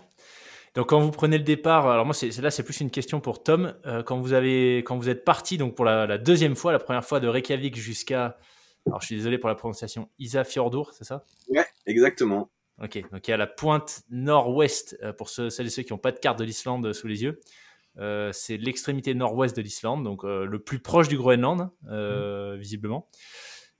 Donc quand vous prenez le départ, alors moi c'est là c'est plus une question pour Tom. quand vous avez quand vous êtes parti donc pour la, deuxième fois, la première fois de Reykjavik jusqu'à, alors je suis désolé pour la prononciation, Isafjordur, c'est ça?
Ouais, exactement.
Ok, donc il y a la pointe nord-ouest pour ceux, celles et ceux qui n'ont pas de carte de l'Islande sous les yeux. Euh, c'est l'extrémité nord-ouest de l'Islande, donc euh, le plus proche du Groenland, euh, visiblement.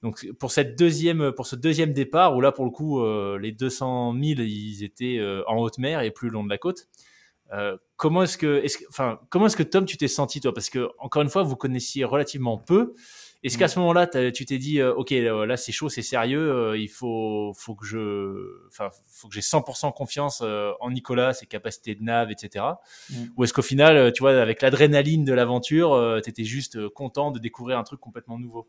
Donc pour cette deuxième, pour ce deuxième départ, où là pour le coup les 200 000 ils étaient en haute mer et plus long de la côte. comment est-ce que, est enfin, comment est-ce que Tom tu t'es senti toi? Parce que encore une fois, vous connaissiez relativement peu. Est-ce qu'à mm. ce moment-là, tu t'es dit, euh, ok, euh, là c'est chaud, c'est sérieux, euh, il faut, faut que je, enfin, faut que j'ai 100% confiance en Nicolas, ses capacités de nav, etc. Mm. Ou est-ce qu'au final, tu vois, avec l'adrénaline de l'aventure, tu étais juste content de découvrir un truc complètement nouveau?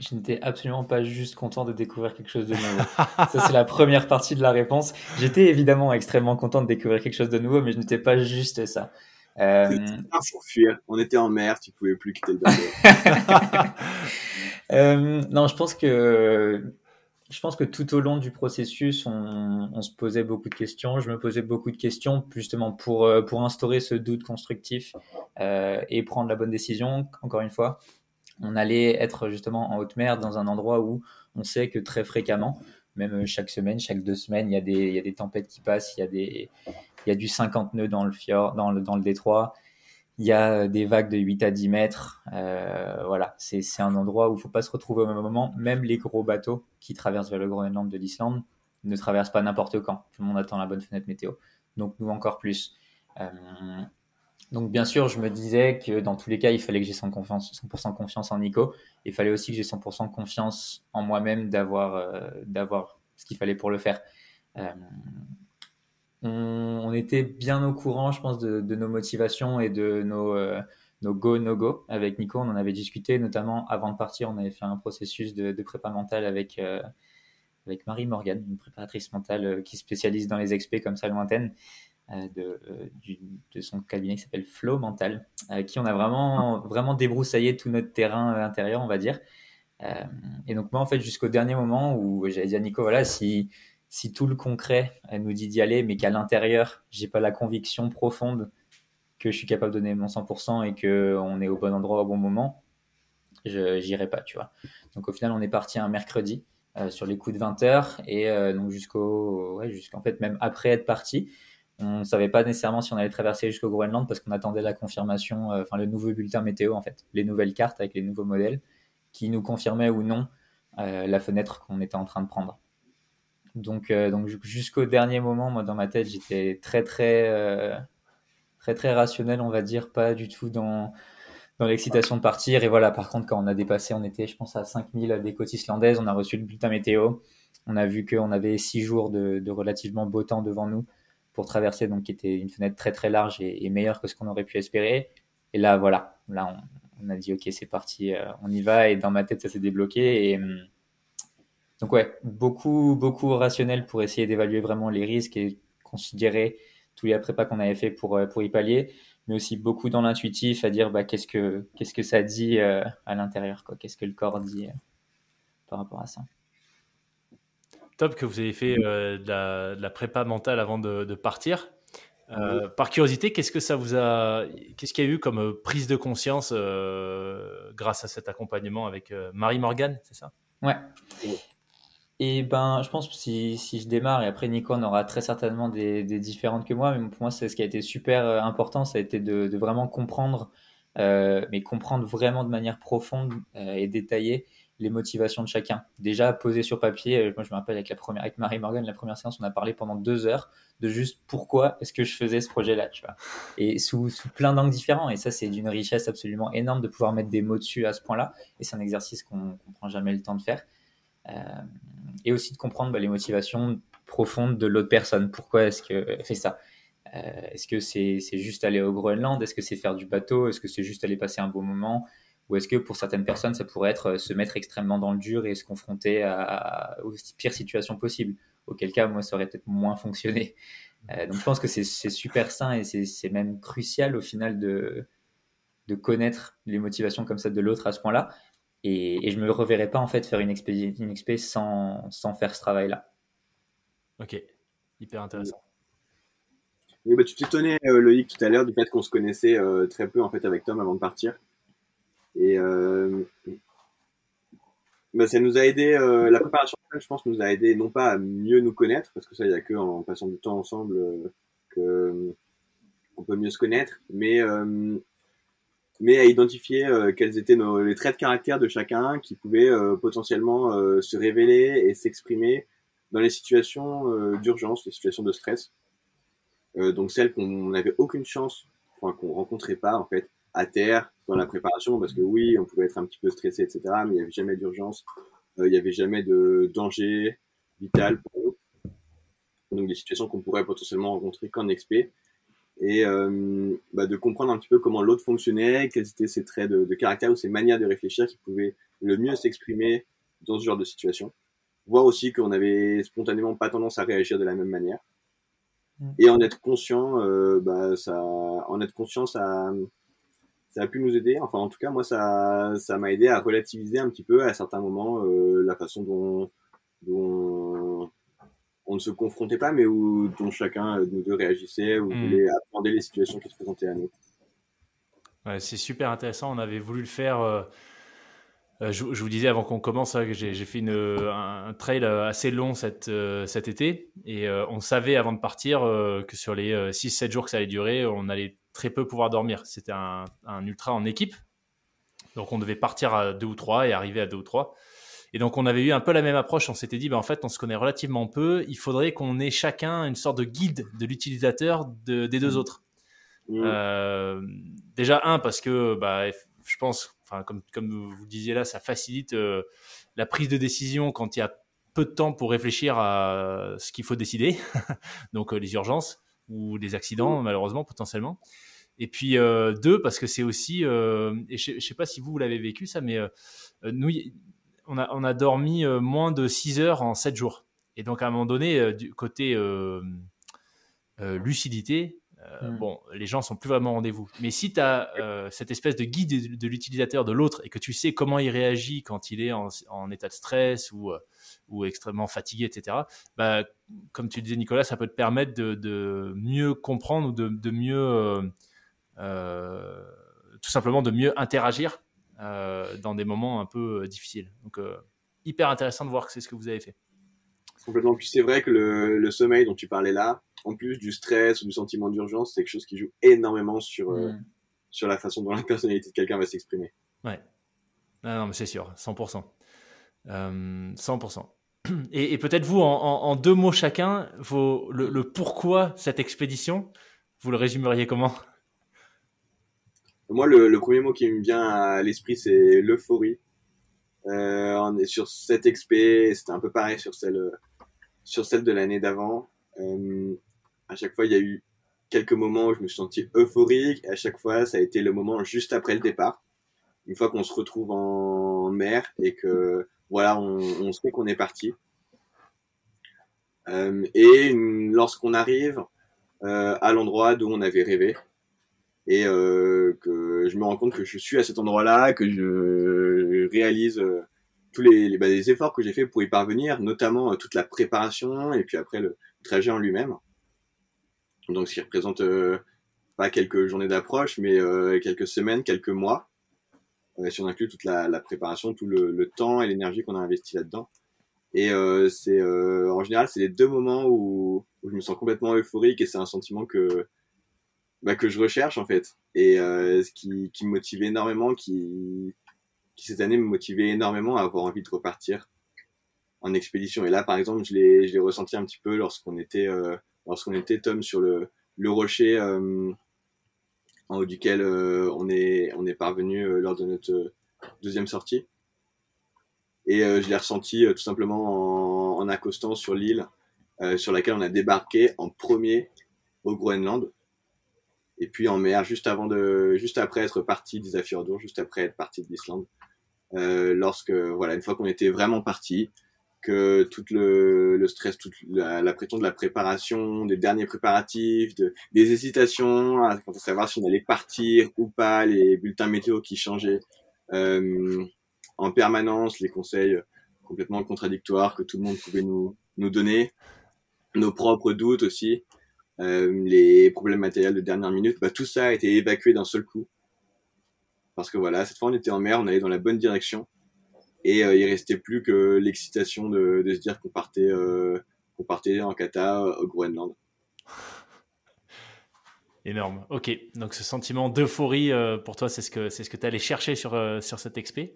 Je n'étais absolument pas juste content de découvrir quelque chose de nouveau. Ça, c'est la première partie de la réponse. J'étais évidemment extrêmement content de découvrir quelque chose de nouveau, mais je n'étais pas juste ça.
Euh... fuir. On était en mer, tu pouvais plus quitter le bateau.
euh, non, je pense que je pense que tout au long du processus, on, on, se posait beaucoup de questions. Je me posais beaucoup de questions justement pour euh, pour instaurer ce doute constructif euh, et prendre la bonne décision. Encore une fois, on allait être justement en haute mer dans un endroit où on sait que très fréquemment, même chaque semaine, chaque deux semaines, il y a des, tempêtes qui passent, il y a du 50 nœuds dans le fjord, dans le, détroit. Il y a des vagues de 8 à 10 mètres. Euh, voilà, c'est un endroit où il faut pas se retrouver au même moment. Même les gros bateaux qui traversent vers le Groenland de l'Islande ne traversent pas n'importe quand. Tout le monde attend la bonne fenêtre météo. Donc nous encore plus. Euh, donc bien sûr, je me disais que dans tous les cas, il fallait que j'ai 100%, confiance, 100 confiance en Nico. Il fallait aussi que j'ai 100% confiance en moi-même d'avoir euh, d'avoir ce qu'il fallait pour le faire. Euh, on, était bien au courant, je pense, de, nos motivations et de nos, euh, nos go, no go. Avec Nico, on en avait discuté, notamment avant de partir, on avait fait un processus de, de prépa mentale avec, avec Marie Morgan, une préparatrice mentale qui spécialise dans les expés comme ça lointaines. De, de, son cabinet qui s'appelle Flow Mental, qui on a vraiment, vraiment débroussaillé tout notre terrain intérieur, on va dire. et donc moi, en fait, jusqu'au dernier moment où j'avais dit à Nico, voilà, si, si tout le concret nous dit d'y aller, mais qu'à l'intérieur, j'ai pas la conviction profonde que je suis capable de donner mon 100% et que on est au bon endroit au bon moment, je j'irai pas, tu vois. Donc au final, on est parti un mercredi euh, sur les coups de 20 heures et euh, donc jusqu'au ouais, jusqu'en fait même après être parti, on savait pas nécessairement si on allait traverser jusqu'au Groenland parce qu'on attendait la confirmation, euh, enfin le nouveau bulletin météo en fait, les nouvelles cartes avec les nouveaux modèles qui nous confirmaient ou non la fenêtre qu'on était en train de prendre. Donc, euh, donc jusqu'au dernier moment, moi, dans ma tête, j'étais très, très, euh, très, très rationnel, on va dire, pas du tout dans, dans l'excitation de partir. Et voilà, par contre, quand on a dépassé, on était, je pense, à 5000 des côtes islandaises, on a reçu le bulletin météo. On a vu qu'on avait six jours de, relativement beau temps devant nous pour traverser, donc qui était une fenêtre très, très large et, meilleure que ce qu'on aurait pu espérer. Et là, voilà, là, on, a dit, OK, c'est parti, euh, on y va. Et dans ma tête, ça s'est débloqué. Et hum, donc ouais, beaucoup, beaucoup rationnel pour essayer d'évaluer vraiment les risques et considérer tous les prépas qu'on avait fait pour, euh, pour y pallier, mais aussi beaucoup dans l'intuitif à dire bah, qu'est-ce que qu'est-ce que ça dit euh, à l'intérieur, quoi, qu'est-ce que le corps dit par rapport à ça.
Top que vous avez fait de, la, prépa mentale avant de, partir. Par curiosité, qu'est-ce que ça vous a, qu'est-ce qu'il y a eu comme prise de conscience grâce à cet accompagnement avec Marie Morgan, c'est ça?
Ouais. Et ben, je pense que si, si je démarre, et après Nico on aura très certainement des, des différentes que moi, mais pour moi, c'est ce qui a été super euh, important, ça a été de, de vraiment comprendre, euh, mais comprendre vraiment de manière profonde euh, et détaillée les motivations de chacun. Déjà posé sur papier, euh, moi je me rappelle avec la première, avec Marie Morgan, la première séance, on a parlé pendant deux heures de juste pourquoi est-ce que je faisais ce projet-là. Et sous, plein d'angles différents. Et ça, c'est d'une richesse absolument énorme de pouvoir mettre des mots dessus à ce point-là. Et c'est un exercice qu'on ne prend jamais le temps de faire. Euh, et aussi de comprendre bah, les motivations profondes de l'autre personne. Pourquoi est-ce qu'elle fait ça? Euh, Est-ce que c'est juste aller au Groenland? Est-ce que c'est faire du bateau? Est-ce que c'est juste aller passer un beau moment? Ou est-ce que pour certaines personnes, ça pourrait être euh, se mettre extrêmement dans le dur et se confronter à, aux pires situations possibles? Auquel cas, moi, ça aurait peut-être moins fonctionné. Euh, donc je pense que c'est super sain et c'est même crucial au final de, de connaître les motivations comme ça de l'autre à ce point-là. Et, et je me reverrai pas en fait faire une expé sans, sans faire ce travail-là.
Ok, hyper intéressant.
Oui, bah, tu t'étonnais, euh, Loïc, tout à l'heure, du fait qu'on se connaissait euh, très peu en fait avec Tom avant de partir. Et euh, bah, ça nous a aidé, euh, la préparation, je pense, nous a aidé non pas à mieux nous connaître, parce que ça, il n'y a que en passant du temps ensemble euh, que on peut mieux se connaître, mais mais à identifier quels étaient nos, les traits de caractère de chacun qui pouvaient potentiellement se révéler et s'exprimer dans les situations d'urgence, les situations de stress. Donc celles qu'on n'avait aucune chance, enfin qu'on rencontrait pas en fait à terre dans la préparation, parce que oui, on pouvait être un petit peu stressé, etc. Mais il n'y avait jamais d'urgence, euh, il n'y avait jamais de danger vital pour nous. Donc des situations qu'on pourrait potentiellement rencontrer qu'en expé et euh, bah, de comprendre un petit peu comment l'autre fonctionnait, quels étaient ses traits de, de, caractère ou ses manières de réfléchir qui pouvaient le mieux s'exprimer dans ce genre de situation. Voir aussi qu'on avait spontanément pas tendance à réagir de la même manière. Mm. Et en être conscient, euh, bah, ça, en être conscient, ça, ça a pu nous aider. Enfin, en tout cas, moi, ça, ça m'a aidé à relativiser un petit peu à certains moments euh, la façon dont, dont on ne se confrontait pas, mais où dont chacun de nous deux réagissait, ou mmh. voulait apprendre les situations qui se présentaient à nous.
Ouais, c'est super intéressant. On avait voulu le faire. Euh, je, je, vous disais avant qu'on commence hein, que j'ai fait une, un, un, trail assez long cet, euh, cet été. Et euh, on savait avant de partir euh, que sur les 6-7 jours que ça allait durer, on allait très peu pouvoir dormir. C'était un, un, ultra en équipe. Donc on devait partir à deux ou trois et arriver à deux ou trois. Et donc, on avait eu un peu la même approche. On s'était dit, ben, en fait, on se connaît relativement peu. Il faudrait qu'on ait chacun une sorte de guide de l'utilisateur de, des deux autres. Mmh. Euh, déjà, un, parce que bah, je pense, enfin, comme, comme vous disiez là, ça facilite euh, la prise de décision quand il y a peu de temps pour réfléchir à ce qu'il faut décider. donc, euh, les urgences ou les accidents, mmh. malheureusement, potentiellement. Et puis, euh, deux, parce que c'est aussi, euh, et je ne sais pas si vous, vous l'avez vécu ça, mais nous, on a, on a dormi euh, moins de 6 heures en 7 jours. Et donc, à un moment donné, euh, du côté euh, lucidité, mmh. bon, les gens sont plus vraiment au rendez-vous. Mais si tu as cette espèce de guide de, de l'utilisateur de l'autre et que tu sais comment il réagit quand il est en, en état de stress ou, ou extrêmement fatigué, etc., bah, comme tu disais, Nicolas, ça peut te permettre de, de mieux comprendre ou de, de mieux, tout simplement, de mieux interagir euh, dans des moments un peu euh, difficiles. Donc, euh, hyper intéressant de voir que c'est ce que vous avez fait.
Complètement. Puis c'est vrai que le, le, sommeil dont tu parlais là, en plus du stress ou du sentiment d'urgence, c'est quelque chose qui joue énormément sur, mm. sur la façon dont la personnalité de quelqu'un va s'exprimer.
Ouais. Ah non, mais c'est sûr, 100%. Euh, 100%. Et, et peut-être vous, en, en, en, deux mots chacun, vos, le, le, pourquoi cette expédition, vous le résumeriez comment?
Moi, le, le, premier mot qui me vient à l'esprit, c'est l'euphorie. Euh, on est sur cette expé, c'était un peu pareil sur celle, sur celle de l'année d'avant. Euh, à chaque fois, il y a eu quelques moments où je me suis senti euphorique. Et à chaque fois, ça a été le moment juste après le départ. Une fois qu'on se retrouve en mer et que voilà, on, on sait qu'on est parti. Euh, et lorsqu'on arrive euh, à l'endroit d'où on avait rêvé, et euh, que je me rends compte que je suis à cet endroit-là, que je réalise euh, tous les, bah, les efforts que j'ai fait pour y parvenir, notamment euh, toute la préparation et puis après le trajet en lui-même. Donc, ce qui représente euh, pas quelques journées d'approche, mais euh, quelques semaines, quelques mois, si on inclut toute la, préparation, tout le, temps et l'énergie qu'on a investi là-dedans. Et c'est en général, c'est les deux moments où je me sens complètement euphorique et c'est un sentiment que bah, que je recherche en fait. Et euh, ce qui, qui me motivait énormément qui qui cette année me motivait énormément à avoir envie de repartir en expédition. Et là par exemple je l'ai je l'ai ressenti un petit peu lorsqu'on était euh, lorsqu'on était Tom sur le le rocher euh, en haut duquel euh, on est on est parvenu euh, lors de notre deuxième sortie. Et euh, je l'ai ressenti tout simplement en, en accostant sur l'île sur laquelle on a débarqué en premier au Groenland et puis en mer juste avant de juste après être parti des Afjordur, juste après être parti de l'Islande. Euh, lorsque voilà une fois qu'on était vraiment parti, que tout le, le stress, toute la, la, pression de la préparation, des derniers préparatifs, de, des hésitations à, à savoir si on allait partir ou pas, les bulletins météo qui changeaient euh, en permanence, les conseils complètement contradictoires que tout le monde pouvait nous, nous donner, nos propres doutes aussi. Les problèmes matériels de dernière minute, bah, tout ça a été évacué d'un seul coup. Parce que voilà, cette fois on était en mer, on allait dans la bonne direction. Et il restait plus que l'excitation de, de, se dire qu'on partait, qu'on partait en kata au Groenland.
Énorme. Ok. Donc ce sentiment d'euphorie euh, pour toi, c'est ce que c'est ce que tu allais chercher sur euh, sur cet expé.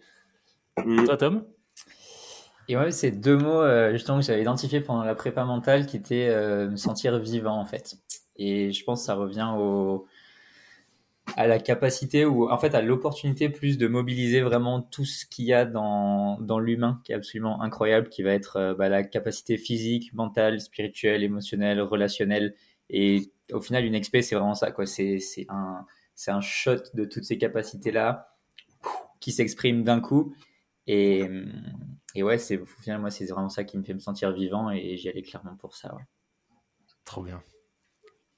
Mm. Toi, Tom?
Et c'est deux mots euh, justement que j'avais identifié pendant la prépa mentale, qui étaient me sentir vivant en fait. Et je pense que ça revient à la capacité ou en fait à l'opportunité plus de mobiliser vraiment tout ce qu'il y a dans, l'humain qui est absolument incroyable, qui va être bah, la capacité physique, mentale, spirituelle, émotionnelle, relationnelle et au final, une XP, c'est vraiment ça, quoi. C'est, un, un shot de toutes ces capacités-là qui s'expriment d'un coup. Et, et ouais, c'est, moi, c'est vraiment ça qui me fait me sentir vivant et j'y allais clairement pour ça,
Trop bien.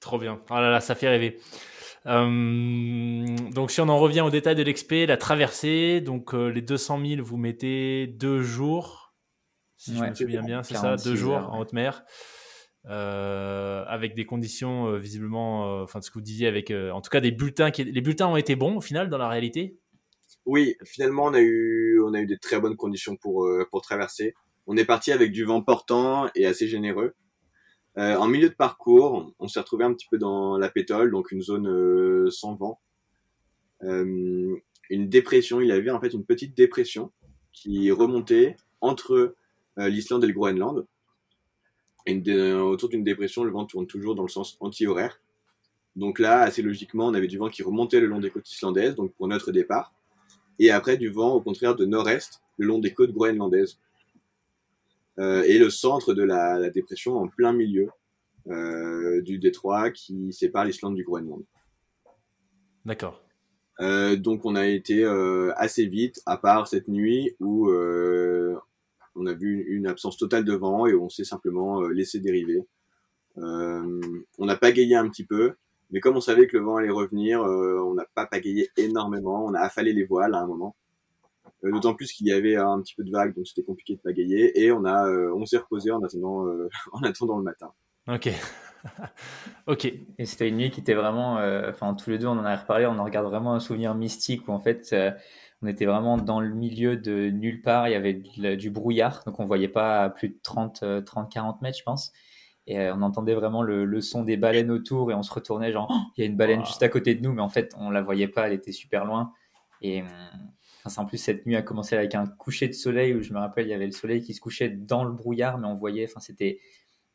Trop bien. Oh là là, ça fait rêver. Euh, donc si on en revient au détail de l'expé, la traversée, donc euh, les 200 000, vous mettez deux jours, si je me souviens bien, c'est ça, deux jours en haute mer. Euh, avec des conditions visiblement, enfin ce que vous disiez, avec en tout cas des bulletins qui, les bulletins ont été bons au final dans la réalité.
Oui, finalement on a eu, on a eu des très bonnes conditions pour pour traverser. On est parti avec du vent portant et assez généreux. en milieu de parcours, on s'est retrouvé un petit peu dans la pétole, donc une zone sans vent. une dépression, il y avait en fait une petite dépression qui remontait entre l'Islande et le Groenland autour d'une dépression, le vent tourne toujours dans le sens anti-horaire. Donc là, assez logiquement, on avait du vent qui remontait le long des côtes islandaises, donc pour notre départ. Et après, du vent, au contraire, de nord-est, le long des côtes groenlandaises. Euh, et le centre de la, dépression en plein milieu euh, du détroit qui sépare l'Islande du Groenland.
D'accord.
Euh, donc on a été assez vite, à part cette nuit où on a vu une, absence totale de vent et on s'est simplement euh, laissé dériver. Euh, on a pagayé un petit peu, mais comme on savait que le vent allait revenir, euh, on n'a pas pagayé énormément. On a affalé les voiles à un moment. D'autant plus qu'il y avait un petit peu de vagues, donc c'était compliqué de pagayer. Et on a, on s'est reposé en attendant, en attendant le matin.
Ok. ok.
Et c'était une nuit qui était vraiment, enfin tous les deux on en a reparlé, on en regarde vraiment un souvenir mystique où en fait on était vraiment dans le milieu de nulle part. Il y avait du brouillard, donc on voyait pas à plus de 30, 30 40 mètres, je pense. Et euh, on entendait vraiment le, son des baleines autour et on se retournait, genre, oh, il y a une baleine juste à côté de nous, mais en fait, on la voyait pas, elle était super loin. Et enfin, en plus, cette nuit a commencé avec un coucher de soleil où je me rappelle, il y avait le soleil qui se couchait dans le brouillard, mais on voyait, enfin, c'était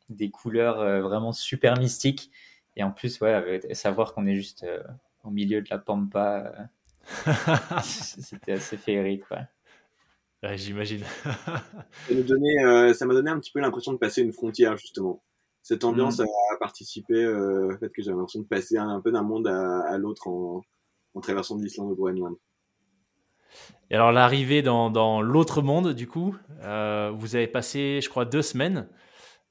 des couleurs euh, vraiment super mystiques. Et en plus, ouais, savoir qu'on est juste euh, au milieu de la pampa C'était assez féerique,
ouais. j'imagine.
Ça m'a donné, un petit peu l'impression de passer une frontière, justement. Cette ambiance mm. a participé euh, au fait que j'avais l'impression de passer un, peu d'un monde à, l'autre en, traversant de l'Islande au Groenland.
Et alors, l'arrivée dans, l'autre monde, du coup, euh, vous avez passé, je crois, deux semaines.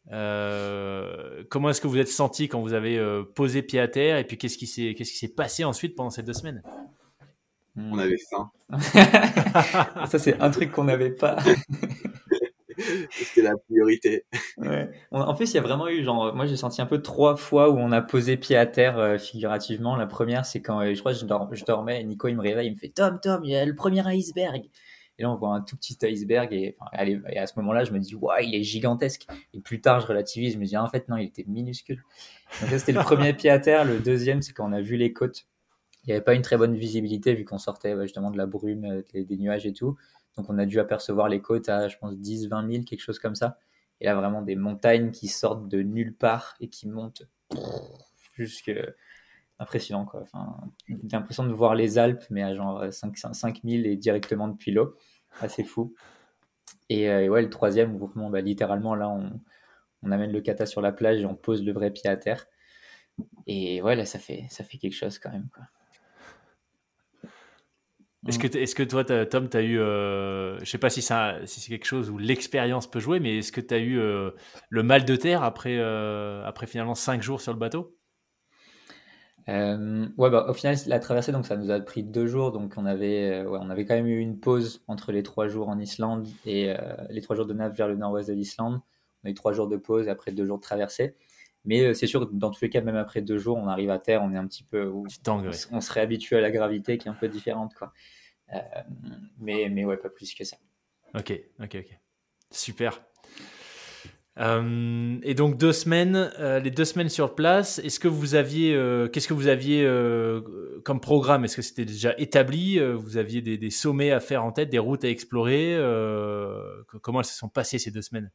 comment est-ce que vous êtes senti quand vous avez posé pied à terre Et puis, qu'est-ce qui s'est, qu'est-ce qui s'est passé ensuite pendant ces deux semaines?
On avait faim.
ça, c'est un truc qu'on n'avait pas.
C'était la priorité.
En plus, il y a vraiment eu, genre, moi j'ai senti un peu trois fois où on a posé pied à terre euh, figurativement. La première, c'est quand euh, je crois que je, dormais et Nico il me réveille, il me fait Tom, Tom, il y a le premier iceberg. Et là, on voit un tout petit iceberg et, à ce moment-là, je me dis, ouais, il est gigantesque. Et plus tard, je relativise, je me dis, ah, en fait, non, il était minuscule. Donc, c'était le premier pied à terre. Le deuxième, c'est quand on a vu les côtes il n'y avait pas une très bonne visibilité vu qu'on sortait justement de la brume, euh, des, nuages et tout. Donc on a dû apercevoir les côtes à, je pense, 10, 20 000, quelque chose comme ça. Et là, vraiment des montagnes qui sortent de nulle part et qui montent jusque impressionnant quoi. Enfin, j'ai l'impression de voir les Alpes, mais à genre 5, 5000 et directement depuis l'eau. Assez fou. Et, euh, ouais, le troisième, bah, littéralement, là, on, on, amène le kata sur la plage et on pose le vrai pied à terre. Et ouais, là, ça fait, ça fait quelque chose quand même. Quoi.
Est-ce que, est que toi, Tom, tu as eu, euh, je sais pas si, ça, si c'est quelque chose où l'expérience peut jouer, mais est-ce que tu as eu euh, le mal de terre après, euh, après finalement 5 jours sur le bateau?
Ouais, bah, au final, la traversée, donc ça nous a pris deux jours, donc on avait, ouais, on avait quand même eu une pause entre les trois jours en Islande et les trois jours de nav vers le nord-ouest de l'Islande. On a eu trois jours de pause après deux jours de traversée. Mais c'est sûr, dans tous les cas, même après deux jours, on arrive à terre, on est un petit peu, on, on serait habitué à la gravité qui est un peu différente, quoi. mais, mais ouais, pas plus que ça.
Ok, ok, ok. Super. Euh, et donc deux semaines, euh, les deux semaines sur place. Est-ce que vous aviez, euh, qu'est-ce que vous aviez comme programme? Est-ce que c'était déjà établi? Vous aviez des, sommets à faire en tête, des routes à explorer? Comment elles se sont passées ces deux semaines?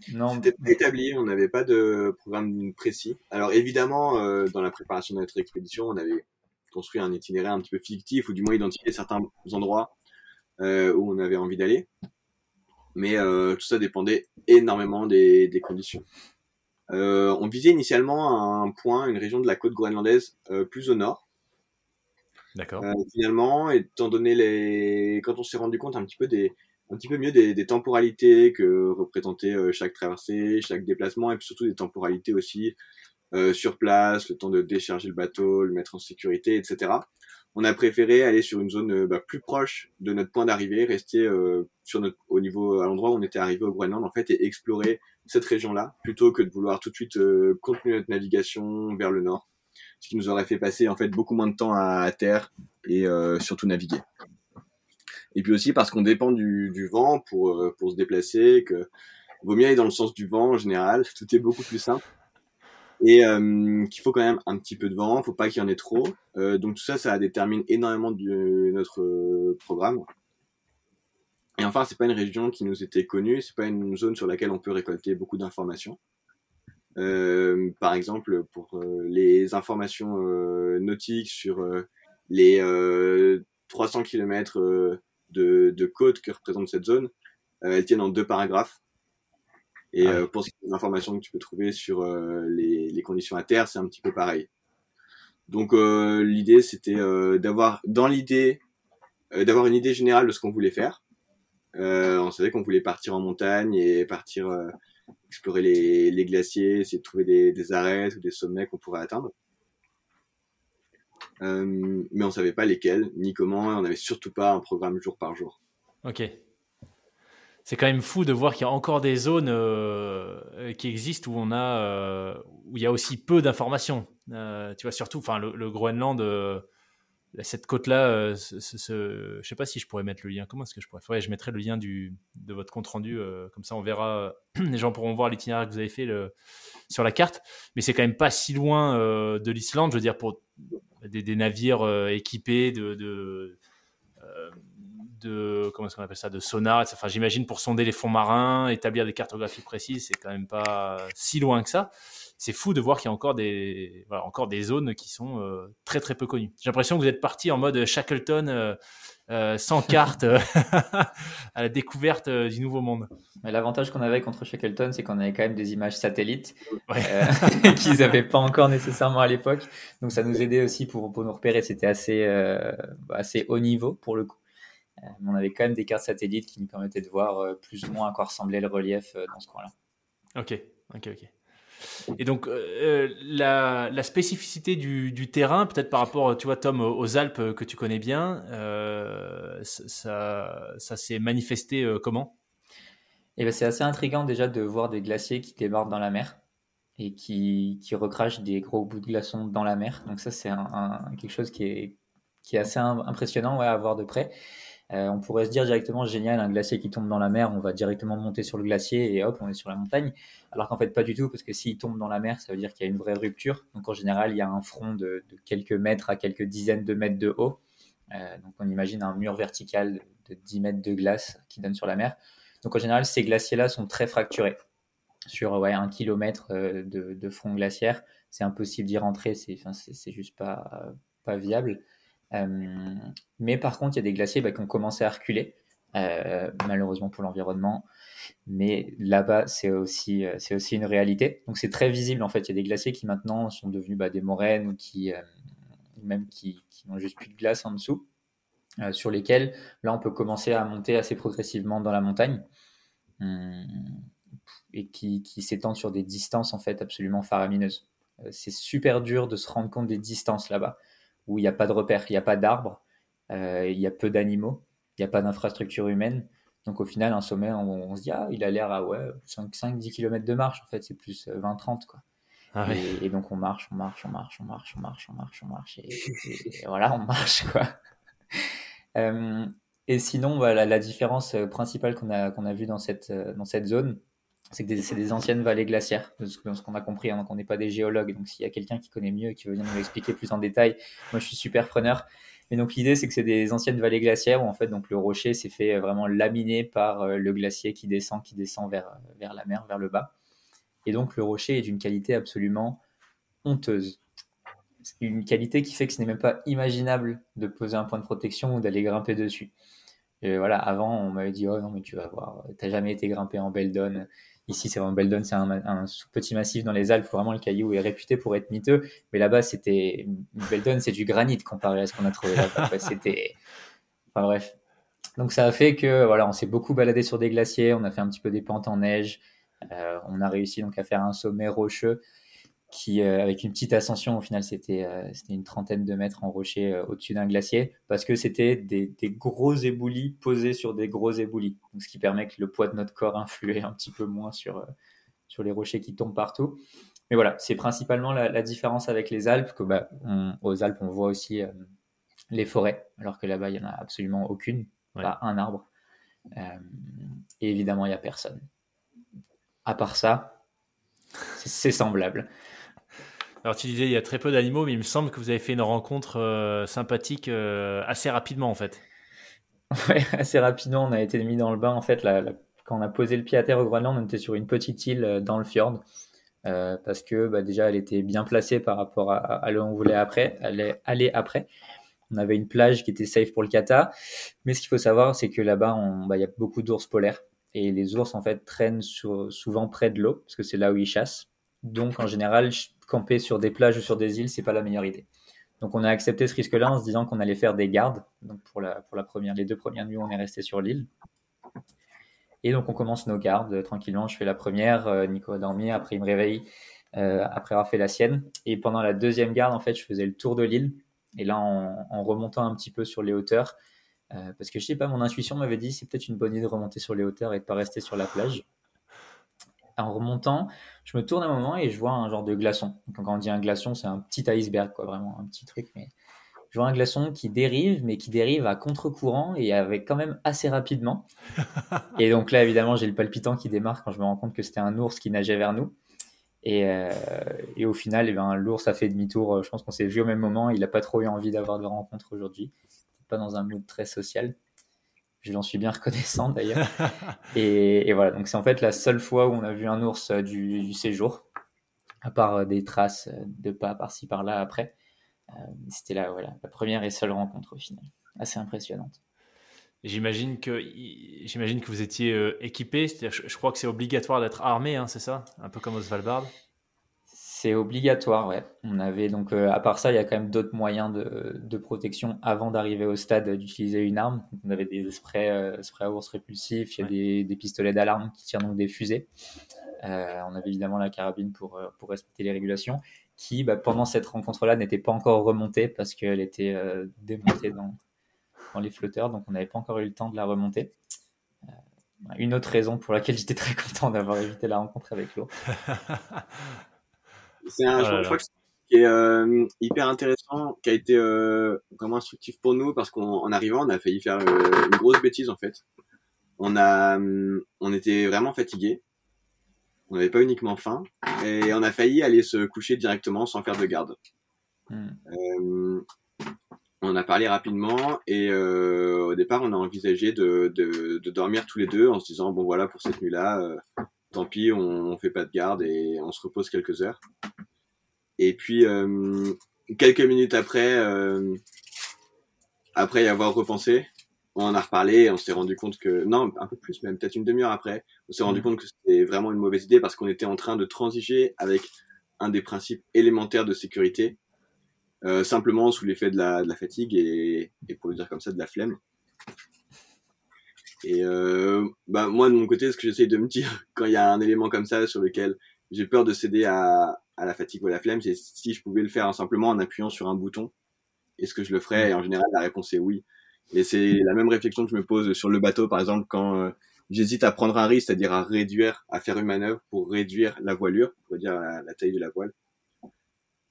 C'était pas établi. On n'avait pas de programme précis. Alors évidemment, dans la préparation de notre expédition, on avait construit un itinéraire un petit peu fictif ou du moins identifié certains endroits où on avait envie d'aller mais euh, tout ça dépendait énormément des, des conditions. Euh, on visait initialement un point, une région de la côte groenlandaise euh, plus au nord.
D'accord.
finalement, étant donné les, quand on s'est rendu compte un petit peu des, un petit peu mieux des, des temporalités que représentait chaque traversée, chaque déplacement, et puis surtout des temporalités aussi euh, sur place, le temps de décharger le bateau, le mettre en sécurité, etc on a préféré aller sur une zone euh, bah, plus proche de notre point d'arrivée, rester euh, sur notre, au niveau, à l'endroit où on était arrivé au Groenland en fait, et explorer cette région-là, plutôt que de vouloir tout de suite euh, continuer notre navigation vers le nord, ce qui nous aurait fait passer en fait beaucoup moins de temps à, terre et surtout naviguer. Et puis aussi parce qu'on dépend du, vent pour pour se déplacer, que vaut mieux aller dans le sens du vent en général, tout est beaucoup plus simple et euh, qu'il faut quand même un petit peu de vent, faut pas qu'il y en ait trop. Euh, donc tout ça, ça détermine énormément de notre euh, programme. Et enfin, c'est pas une région qui nous était connue, c'est pas une zone sur laquelle on peut récolter beaucoup d'informations. Euh, par exemple, pour euh, les informations euh, nautiques sur les 300 km de, de côte que représente cette zone, elles tiennent en deux paragraphes. Et euh, pour les informations que tu peux trouver sur euh, les, les, conditions à terre, c'est un petit peu pareil. Donc euh, l'idée, c'était d'avoir dans l'idée d'avoir une idée générale de ce qu'on voulait faire. on savait qu'on voulait partir en montagne et partir explorer les, les, glaciers, essayer de trouver des, des arêtes ou des sommets qu'on pourrait atteindre. Euh, mais on savait pas lesquels ni comment. Et on n'avait surtout pas un programme jour par jour.
Ok c'est quand même fou de voir qu'il y a encore des zones euh, qui existent où on a euh, où il y a aussi peu d'informations. Tu vois surtout, enfin le, Groenland, cette côte là, ce, ce, je sais pas si je pourrais mettre le lien. Comment est-ce que je pourrais ouais, je mettrai le lien du de votre compte rendu comme ça on verra. les gens pourront voir l'itinéraire que vous avez fait sur la carte. Mais c'est quand même pas si loin de l'Islande. Je veux dire pour des, navires équipés de, de de comment est-ce qu'on appelle ça de sonar enfin j'imagine pour sonder les fonds marins établir des cartographies précises c'est quand même pas si loin que ça. C'est fou de voir qu'il y a encore des voilà, encore des zones qui sont euh, très très peu connues. J'ai l'impression que vous êtes parti en mode Shackleton euh, euh, sans carte à la découverte du nouveau monde.
L'avantage qu'on avait contre Shackleton c'est qu'on avait quand même des images satellites qu'ils n'avaient pas encore nécessairement à l'époque. Donc ça nous aidait aussi pour, pour nous repérer. C'était assez assez haut niveau pour le coup euh, on avait quand même des cartes satellites qui nous permettaient de voir euh, plus ou moins à quoi ressemblait le relief euh, dans ce coin-là.
Ok, ok, ok. Et donc, la, spécificité du, terrain, peut-être par rapport, tu vois, Tom, aux Alpes que tu connais bien, ça, ça s'est manifesté comment?
Eh ben, C'est assez intriguant déjà de voir des glaciers qui débordent dans la mer et qui, qui recrachent des gros bouts de glaçons dans la mer. Donc ça, c'est un, quelque chose qui est, qui est assez impressionnant ouais, à voir de près. Euh, on pourrait se dire directement génial, un glacier qui tombe dans la mer, on va directement monter sur le glacier et hop, on est sur la montagne. Alors qu'en fait, pas du tout, parce que s'il tombe dans la mer, ça veut dire qu'il y a une vraie rupture. Donc en général, il y a un front de, quelques mètres à quelques dizaines de mètres de haut. Euh, donc on imagine un mur vertical de 10 mètres de glace qui donne sur la mer. Donc en général, ces glaciers-là sont très fracturés. Sur ouais, un kilomètre euh, de, front glaciaire, c'est impossible d'y rentrer, c'est juste pas, pas viable. Euh, mais par contre, il y a des glaciers bah, qui ont commencé à reculer, euh, malheureusement pour l'environnement. Mais là-bas, c'est aussi, euh, c'est aussi une réalité. Donc c'est très visible en fait. Il y a des glaciers qui maintenant sont devenus bah, des moraines ou qui, même qui, n'ont juste plus de glace en dessous, sur lesquels là on peut commencer à monter assez progressivement dans la montagne. Hum, et qui, qui s'étendent sur des distances en fait absolument faramineuses. c'est super dur de se rendre compte des distances là-bas où il n'y a pas de repères, il n'y a pas d'arbres, euh, il y a peu d'animaux, il n'y a pas d'infrastructure humaine. Donc au final, un sommet, on, se dit, ah, il a l'air à ouais, 5-10 km de marche, en fait, c'est plus 20-30. Euh, quoi. Ah et, donc on marche, on marche, on marche, on marche, on marche, on marche, on marche, et, voilà, on marche quoi. Euh, et sinon, voilà, la, différence principale qu'on a, qu'on a vue dans cette, dans cette zone, c'est que c'est des anciennes vallées glaciaires, ce, qu'on a compris, hein, donc on n'est pas des géologues, donc s'il y a quelqu'un qui connaît mieux et qui veut venir nous expliquer plus en détail, moi je suis super preneur. Et donc l'idée c'est que c'est des anciennes vallées glaciaires où en fait donc le rocher s'est fait vraiment laminer par le glacier qui descend, qui descend vers, vers la mer, vers le bas. Et donc le rocher est d'une qualité absolument honteuse. Une qualité qui fait que ce n'est même pas imaginable de poser un point de protection ou d'aller grimper dessus. Voilà, avant, on m'avait dit, oh non, mais tu vas voir, t'as jamais été grimpé en Beldon. Ici, c'est vraiment Beldon, c'est un, petit massif dans les Alpes, vraiment le caillou est réputé pour être miteux. Mais là-bas, c'était, Beldon, c'est du granit comparé à ce qu'on a trouvé là. c'était, enfin bref. Donc ça a fait que, voilà, on s'est beaucoup baladé sur des glaciers, on a fait un petit peu des pentes en neige, euh, on a réussi donc à faire un sommet rocheux qui, euh, avec une petite ascension, au final, c'était euh, une trentaine de mètres en rocher au-dessus d'un glacier, parce que c'était des, gros éboulis posés sur des gros éboulis, donc, ce qui permet que le poids de notre corps influe un petit peu moins sur, sur les rochers qui tombent partout. Mais voilà, c'est principalement la, différence avec les Alpes, que bah, aux Alpes, on voit aussi les forêts, alors que là-bas, il n'y en a absolument aucune, pas un arbre. et évidemment, il n'y a personne à part ça, c'est semblable.
Alors tu disais il y a très peu d'animaux, mais il me semble que vous avez fait une rencontre euh, sympathique euh, assez rapidement en fait.
Oui, assez rapidement, on a été mis dans le bain en fait. quand on a posé le pied à terre au Groenland, on était sur une petite île euh, dans le fjord. parce que bah, déjà elle était bien placée par rapport à, là où on voulait après, aller, aller après. On avait une plage qui était safe pour le kata, mais ce qu'il faut savoir, c'est que là-bas, bah, il y a beaucoup d'ours polaires et les ours en fait traînent souvent près de l'eau parce que c'est là où ils chassent. Donc en général, camper sur des plages ou sur des îles, c'est pas la meilleure idée. Donc on a accepté ce risque-là en se disant qu'on allait faire des gardes. Donc pour la, première, les deux premières nuits, on est resté sur l'île. Et donc on commence nos gardes euh, tranquillement. Je fais la première, euh, Nico a dormi, après il me réveille, euh, après avoir fait la sienne. Et pendant la deuxième garde, en fait, je faisais le tour de l'île. Et là, en, remontant un petit peu sur les hauteurs, parce que je sais pas, mon intuition m'avait dit c'est peut-être une bonne idée de remonter sur les hauteurs et de pas rester sur la plage. En remontant, je me tourne un moment et je vois un genre de glaçon. Donc, quand on dit un glaçon, c'est un petit iceberg, quoi, vraiment un petit truc. Mais je vois un glaçon qui dérive, mais qui dérive à contre-courant et avec quand même assez rapidement. et donc là, évidemment, j'ai le palpitant qui démarre quand je me rends compte que c'était un ours qui nageait vers nous. Et, euh, et au final, eh ben, l'ours a fait demi-tour. Je pense qu'on s'est vu au même moment. Il n'a pas trop eu envie d'avoir de rencontre aujourd'hui pas dans un mood très social. Je l'en suis bien reconnaissant d'ailleurs. et, voilà, donc c'est en fait la seule fois où on a vu un ours euh, du, séjour, à part euh, des traces euh, de pas par-ci par-là après. C'était là, voilà, la première et seule rencontre au final. Assez impressionnante.
J'imagine que, j'imagine que vous étiez équipé, je, je, crois que c'est obligatoire d'être armé, hein, c'est ça? Un peu comme au Svalbard
c'est obligatoire, ouais. On avait donc, euh, à part ça, il y a quand même d'autres moyens de, protection avant d'arriver au stade d'utiliser une arme. on avait des sprays, euh, sprays à ours répulsifs, il y a des, pistolets d'alarme qui tirent donc des fusées. Euh, on avait évidemment la carabine pour, pour respecter les régulations, qui bah, pendant cette rencontre-là n'était pas encore remontée parce qu'elle était démontée dans, dans les flotteurs, donc on n'avait pas encore eu le temps de la remonter. une autre raison pour laquelle j'étais très content d'avoir évité la rencontre avec l'eau.
C'est un, je, crois que qui est euh, hyper intéressant, qui a été euh, vraiment instructif pour nous parce qu'en arrivant, on a failli faire euh, une grosse bêtise en fait. On a, on était vraiment fatigué. On n'avait pas uniquement faim et on a failli aller se coucher directement sans faire de garde. Hmm. On a parlé rapidement et au départ, on a envisagé de, de, de, dormir tous les deux en se disant bon voilà pour cette nuit-là, tant pis, on, on fait pas de garde et on se repose quelques heures. Et puis euh, quelques minutes après, euh, après y avoir repensé, on en a reparlé et on s'est rendu compte que non, un peu plus même, peut-être une demi-heure après, on s'est rendu mm. compte que c'était vraiment une mauvaise idée parce qu'on était en train de transiger avec un des principes élémentaires de sécurité, euh, simplement sous l'effet de la, de la fatigue et, et, pour le dire comme ça, de la flemme. Et euh, bah moi de mon côté, ce que j'essaie de me dire quand il y a un élément comme ça sur lequel j'ai peur de céder à, à la fatigue ou à la flemme, c'est si je pouvais le faire simplement en appuyant sur un bouton, est-ce que je le ferais? Et en général, la réponse est oui. Et c'est la même réflexion que je me pose sur le bateau, par exemple, quand euh, j'hésite à prendre un risque, c'est-à-dire à réduire, à faire une manœuvre pour réduire la voilure, pour réduire la, taille de la voile.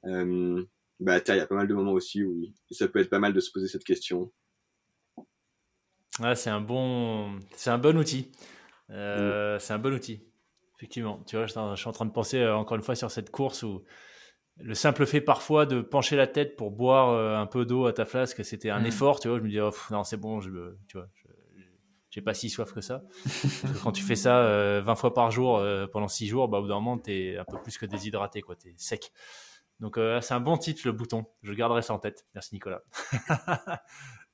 Euh, bah, il y a pas mal de moments aussi où ça peut être pas mal de se poser cette question.
C'est un bon, c'est un bon outil. Euh, c'est un bon outil. Effectivement. Tu vois, je suis en train de penser euh, encore une fois sur cette course où le simple fait parfois de pencher la tête pour boire euh, un peu d'eau à ta flasque, c'était un mm. effort, tu vois. Je me dis, oh, non, c'est bon, je, tu vois, j'ai pas si soif que ça. quand tu fais ça 20 fois par jour pendant 6 jours, bah, au bout d'un moment, t'es un peu plus que déshydraté, quoi. T'es sec. Donc, c'est un bon titre, le bouton. Je garderai ça en tête. Merci, Nicolas.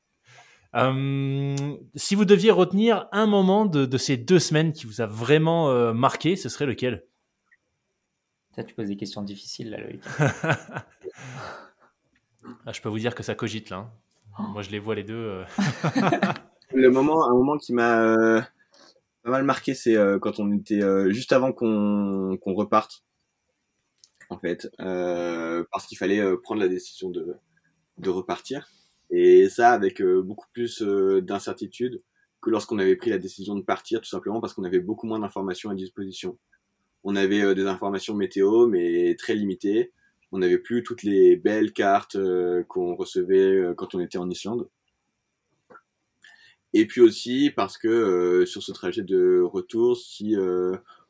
Euh, si vous deviez retenir un moment de, ces deux semaines qui vous a vraiment euh, marqué, ce serait lequel?
Ça, tu poses des questions difficiles là, Loïc.
ah, je peux vous dire que ça cogite là. Hein. Oh. Moi, je les vois les deux. Euh.
le moment, un moment qui m'a pas mal marqué, c'est quand on était juste avant qu'on reparte, en fait, parce qu'il fallait prendre la décision de, de repartir. Et ça avec euh, beaucoup plus euh, d'incertitude que lorsqu'on avait pris la décision de partir, tout simplement parce qu'on avait beaucoup moins d'informations à disposition. On avait euh, des informations météo, mais très limitées. On n'avait plus toutes les belles cartes qu'on recevait quand on était en Islande. Et puis aussi parce que sur ce trajet de retour, si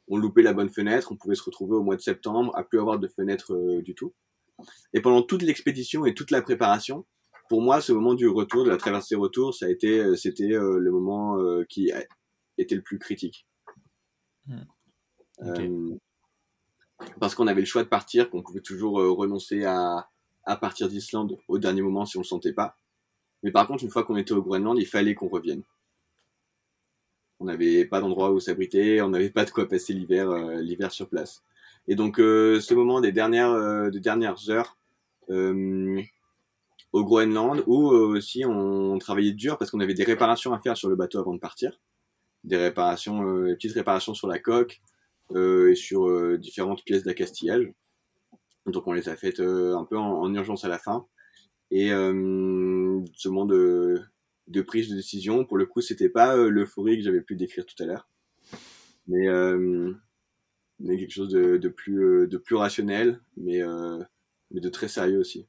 on loupait la bonne fenêtre, on pouvait se retrouver au mois de septembre à plus avoir de fenêtre du tout. Et pendant toute l'expédition et toute la préparation, pour moi, ce moment du retour, de la traversée retour, ça a été, euh, c'était euh, le moment euh, qui était le plus critique. Hmm. parce qu'on avait le choix de partir, qu'on pouvait toujours renoncer à, à partir d'Islande au dernier moment si on le sentait pas. Mais par contre, une fois qu'on était au Groenland, il fallait qu'on revienne. On n'avait pas d'endroit où s'abriter, on n'avait pas de quoi passer l'hiver, l'hiver sur place. Et donc, ce moment des dernières, des dernières heures, au Groenland où euh, aussi on travaillait dur parce qu'on avait des réparations à faire sur le bateau avant de partir, des réparations, euh, petites réparations sur la coque euh, et sur différentes pièces d'accastillage. Donc on les a faites un peu en, urgence à la fin. Et ce moment de, de prise de décision, pour le coup, c'était pas l'euphorie que j'avais pu décrire tout à l'heure, mais, mais quelque chose de, de plus de plus rationnel, mais mais de très sérieux aussi.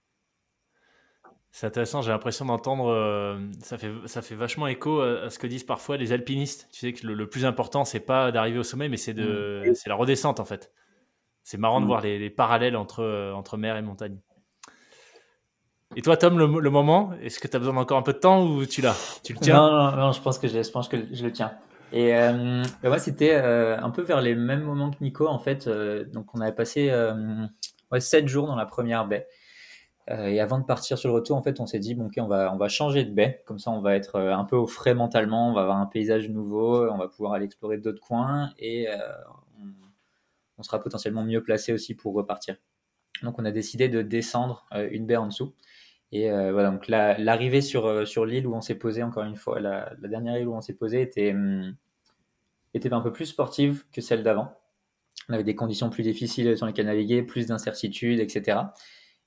C'est intéressant, j'ai l'impression d'entendre, euh, ça, fait, ça fait vachement écho à, ce que disent parfois les alpinistes. Tu sais que le, plus important, c'est pas d'arriver au sommet, mais c'est de, mm. c'est la redescente en fait. C'est marrant de mm. voir les, parallèles entre, euh, entre mer et montagne. Et toi, Tom, le, moment, est-ce que tu as besoin d'encore un peu de temps ou tu l'as? Tu le tiens?
Non, non, je pense que je, je pense que je le tiens. Et euh, moi, c'était un peu vers les mêmes moments que Nico, en fait. donc, on avait passé ouais, 7 jours dans la première baie. Euh, et avant de partir sur le retour, en fait, on s'est dit, bon, ok, on va, on va changer de baie. Comme ça, on va être euh, un peu au frais mentalement, on va avoir un paysage nouveau, on va pouvoir aller explorer d'autres coins et euh, on, sera potentiellement mieux placé aussi pour repartir. Donc, on a décidé de descendre une baie en dessous. Et voilà, donc l'arrivée sur, sur l'île où on s'est posé, encore une fois, la, dernière île où on s'est posé était, hum, était un peu plus sportive que celle d'avant. On avait des conditions plus difficiles sur lesquelles naviguer, plus d'incertitudes, etc.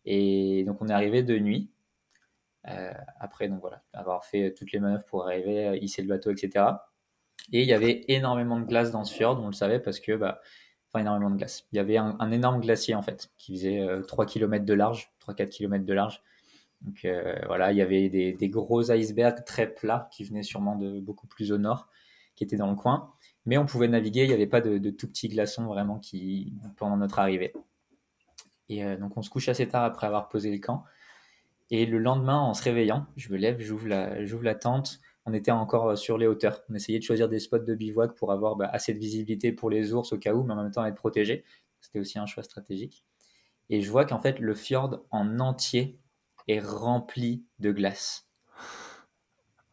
Et donc on est arrivé de nuit. Euh, après, donc voilà, avoir fait toutes les manœuvres pour arriver, à hisser le bateau, etc. Et il y avait énormément de glace dans ce fjord, on le savait parce que, bah, enfin énormément de glace. Il y avait un, énorme glacier en fait, qui faisait 3 euh, km de large, 3-4 km de large. Donc euh, voilà, il y avait des, des, gros icebergs très plats qui venaient sûrement de beaucoup plus au nord, qui étaient dans le coin. Mais on pouvait naviguer, il n'y avait pas de, de tout petits glaçons vraiment qui, pendant notre arrivée. Et euh, donc on se couche assez tard après avoir posé le camp. Et le lendemain, en se réveillant, je me lève, j'ouvre la, la tente. On était encore euh, sur les hauteurs. On essayait de choisir des spots de bivouac pour avoir bah, assez de visibilité pour les ours au cas où, mais en même temps être protégé. C'était aussi un choix stratégique. Et je vois qu'en fait, le fjord en entier est rempli de glace.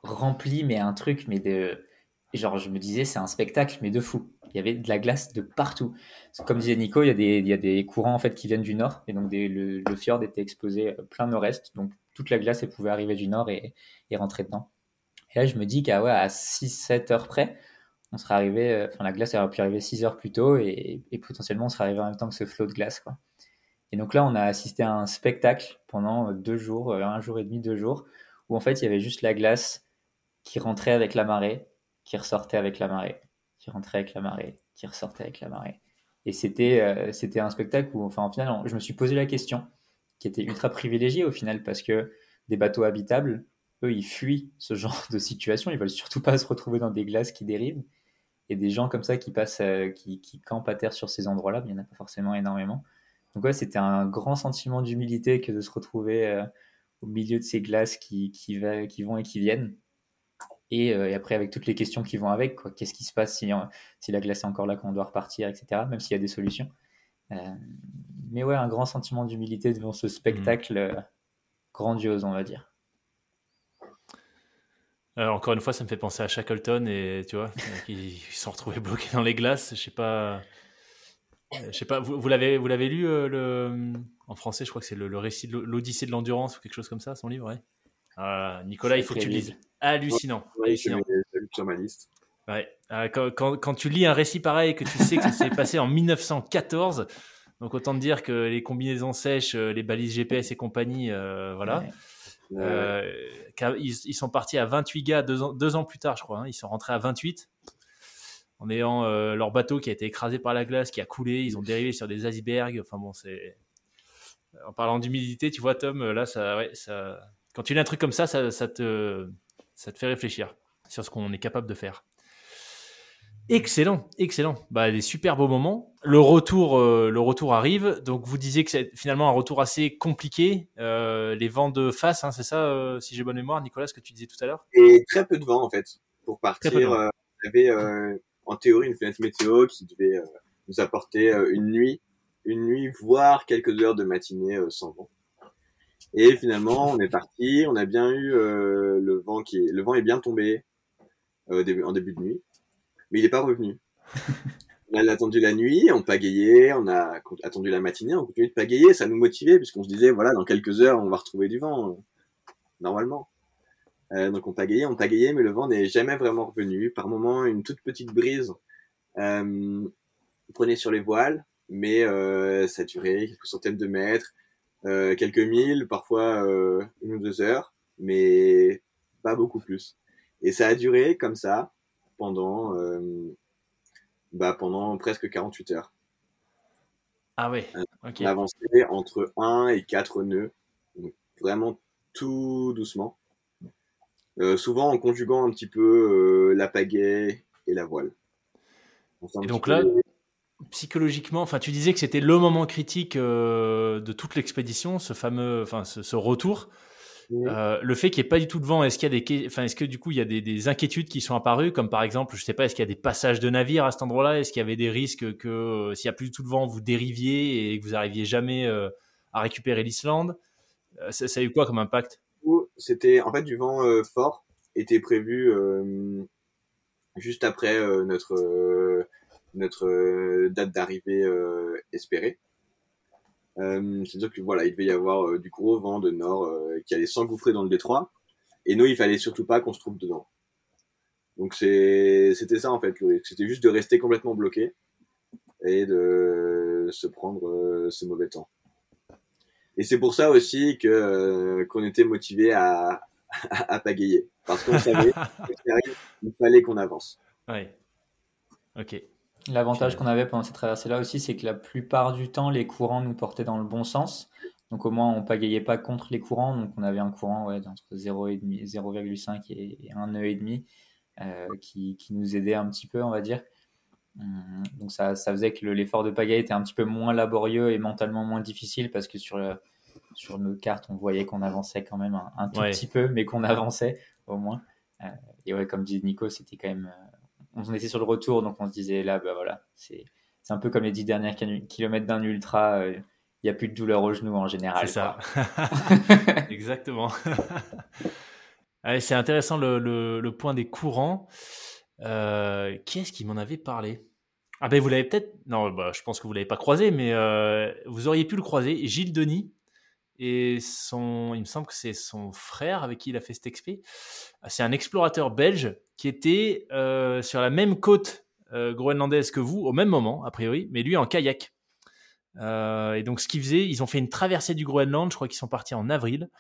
Rempli, mais un truc, mais de. Genre, je me disais, c'est un spectacle, mais de fou il y avait de la glace de partout. Comme disait Nico, il y a des, courants en fait qui viennent du nord et donc le, fjord était exposé euh, plein nord-est, donc toute la glace pouvait arriver du nord et, rentrer dedans. Et là je me dis qu'à ouais, à 6-7 heures près, on serait arrivé, euh, enfin la glace aurait pu arriver 6 heures plus tôt et, potentiellement on serait arrivé en même temps que ce flot de glace. Et donc là on a assisté à un spectacle pendant deux jours, euh, un jour et demi, deux jours, où en fait il y avait juste la glace qui rentrait avec la marée, qui ressortait avec la marée qui rentrait avec la marée, qui ressortait avec la marée. Et c'était c'était un spectacle où, enfin, au final, je me suis posé la question, qui était ultra privilégiée au final, parce que des bateaux habitables, eux, ils fuient ce genre de situation. Ils veulent surtout pas se retrouver dans des glaces qui dérivent. Et des gens comme ça qui passent, euh, qui, campent à terre sur ces endroits-là, il n'y en a pas forcément énormément. Donc ouais, c'était un grand sentiment d'humilité que de se retrouver euh, au milieu de ces glaces qui, qui, va, qui vont et qui viennent. Et, euh, et, après, avec toutes les questions qui vont avec, qu'est-ce qui se passe si, si la glace est encore là, quand on doit repartir, etc. Même s'il y a des solutions. mais ouais, un grand sentiment d'humilité devant ce spectacle grandiose, on va dire.
Euh, encore une fois, ça me fait penser à Shackleton et tu vois, ils sont retrouvés bloqués dans les glaces. Je sais pas, euh, je sais pas. Vous, vous l'avez, vous l'avez lu euh, le, en français, je crois que c'est le, récit de l'Odyssée de l'endurance ou quelque chose comme ça, son livre. Ouais. Ah, Nicolas, il faut que tu lises. Hallucinant. hallucinant.
sur ma liste.
Ouais. Quand, quand, quand, tu lis un récit pareil que tu sais que ça s'est passé en 1914, donc autant te dire que les combinaisons sèches, les balises GPS et compagnie, voilà. Euh, ils, sont partis à 28 gars deux ans, deux ans plus tard, je crois. Hein. Ils sont rentrés à 28 en ayant euh, leur bateau qui a été écrasé par la glace, qui a coulé. Ils ont dérivé sur des icebergs. Enfin bon, c'est. En parlant d'humidité, tu vois, Tom, là, ça, ouais, ça... quand tu lis un truc comme ça, ça, ça, te, ça te fait réfléchir sur ce qu'on est capable de faire. Excellent, excellent. Bah, des super beaux moments. Le retour, euh, le retour arrive. Donc, vous disiez que c'est finalement un retour assez compliqué. Euh, les vents de face, hein, c'est ça, euh, si j'ai bonne mémoire, Nicolas, ce que tu disais tout à l'heure?
Et très peu de vent, en fait. Pour partir, on avait en théorie une fenêtre météo qui devait nous apporter une nuit, une nuit, voire quelques heures de matinée sans vent. Et finalement, on est parti. On a bien eu le vent qui, est, le vent est bien tombé en début de nuit mais il n'est pas revenu. on a attendu la nuit, on pagayait, on a attendu la matinée, on continuait de pagayer, ça nous motivait puisqu'on se disait voilà dans quelques heures on va retrouver du vent normalement. Euh, donc on pagayait, on pagayait, mais le vent n'est jamais vraiment revenu. Par moment une toute petite brise euh, prenait sur les voiles, mais euh, ça durait quelques centaines de mètres, euh, quelques milles, parfois euh, une ou deux heures, mais pas beaucoup plus. Et ça a duré comme ça pendant, euh, bah, pendant presque 48 heures.
Ah ouais.
Euh, on avançait entre 1 et 4 nœuds, vraiment tout doucement. Souvent en conjuguant un petit peu la pagaie et la voile.
et donc là, psychologiquement, enfin, tu disais que c'était le moment critique de toute l'expédition, ce fameux, enfin, ce retour. Euh, le fait qu'il n'y ait pas du tout de vent, est-ce qu'il y a des, enfin, est-ce que du coup il y a des, inquiétudes qui sont apparues, comme par exemple, je sais pas, est-ce qu'il y a des passages de navires à cet endroit-là, est-ce qu'il y avait des risques que euh, s'il n'y a plus du tout de vent, vous dériviez et que vous arriviez jamais euh, à récupérer l'Islande? Ça, a eu quoi comme impact?
C'était en fait du vent fort était prévu juste après notre notre date d'arrivée espérée. Euh, C'est-à-dire que voilà, il devait y avoir euh, du gros vent de nord euh, qui allait s'engouffrer dans le détroit. Et nous, il fallait surtout pas qu'on se trouve dedans. Donc c'était ça en fait, C'était juste de rester complètement bloqué et de se prendre euh, ce mauvais temps. Et c'est pour ça aussi que qu'on était motivé à, à, pagayer, parce qu'on savait qu'il fallait qu'on avance.
Ouais. Ok.
L'avantage qu'on avait pendant cette traversée-là aussi, c'est que la plupart du temps, les courants nous portaient dans le bon sens. Donc au moins, on ne pagayait pas contre les courants. Donc on avait un courant ouais, entre 0,5 et 1 nœud et euh, qui, qui, nous aidait un petit peu, on va dire. Hum, donc ça, ça faisait que l'effort de pagaille était un petit peu moins laborieux et mentalement moins difficile parce que sur, le, sur nos cartes, on voyait qu'on avançait quand même un, tout petit peu, mais qu'on avançait au moins. Euh, et ouais, comme dit Nico, c'était quand même euh, on était sur le retour, donc on se disait là, bah voilà, c'est un peu comme les dix derniers kilomètres d'un ultra. Euh, il n'y a plus de douleur au genou en général.
C'est ça. Exactement. c'est intéressant le, point des courants. Euh, qui est-ce qui m'en avait parlé? Ah ben vous l'avez peut-être... Non, bah, je pense que vous l'avez pas croisé, mais euh, vous auriez pu le croiser. Gilles Denis, et son, il me semble que c'est son frère avec qui il a fait cet expé. C'est un explorateur belge qui était euh, sur la même côte euh, groenlandaise que vous au même moment, a priori, mais lui en kayak. Euh, et donc, ce qu'ils faisaient, ils ont fait une traversée du Groenland. Je crois qu'ils sont partis en avril.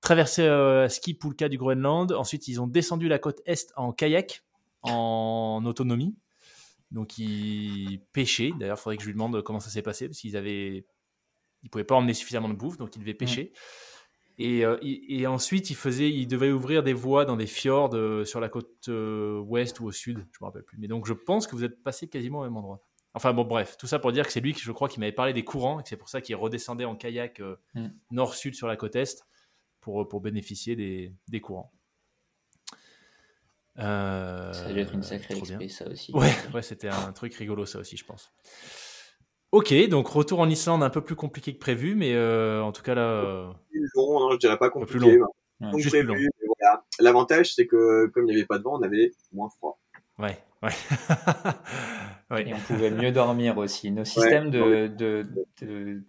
Traversé à ski Pulka du Groenland. Ensuite, ils ont descendu la côte est en kayak, en autonomie. Donc ils pêchaient. D'ailleurs, il faudrait que je lui demande comment ça s'est passé parce qu'ils avaient, ils pouvaient pas emmener suffisamment de bouffe, donc ils devaient pêcher. Et, euh, et, ensuite, ils faisaient, ils devaient ouvrir des voies dans des fjords euh, sur la côte euh, ouest ou au sud, je me rappelle plus. Mais donc, je pense que vous êtes passé quasiment au même endroit. Enfin bon, bref, tout ça pour dire que c'est lui qui, je crois, qui m'avait parlé des courants et que c'est pour ça qu'il redescendait en kayak mm. nord-sud sur la côte est pour, pour bénéficier des, des courants.
Ça a dû être une sacrée expérience, ça aussi.
Ouais, ouais c'était un truc rigolo, ça aussi, je pense. Ok, donc retour en Islande un peu plus compliqué que prévu, mais euh, en tout cas là.
long, hein, je dirais pas compliqué. Plus long. Donc prévu, voilà. L'avantage, c'est que comme il n'y avait pas de vent, on avait moins froid.
Ouais, ouais.
ouais. Et on pouvait mieux dormir aussi. Nos systèmes de, de, de,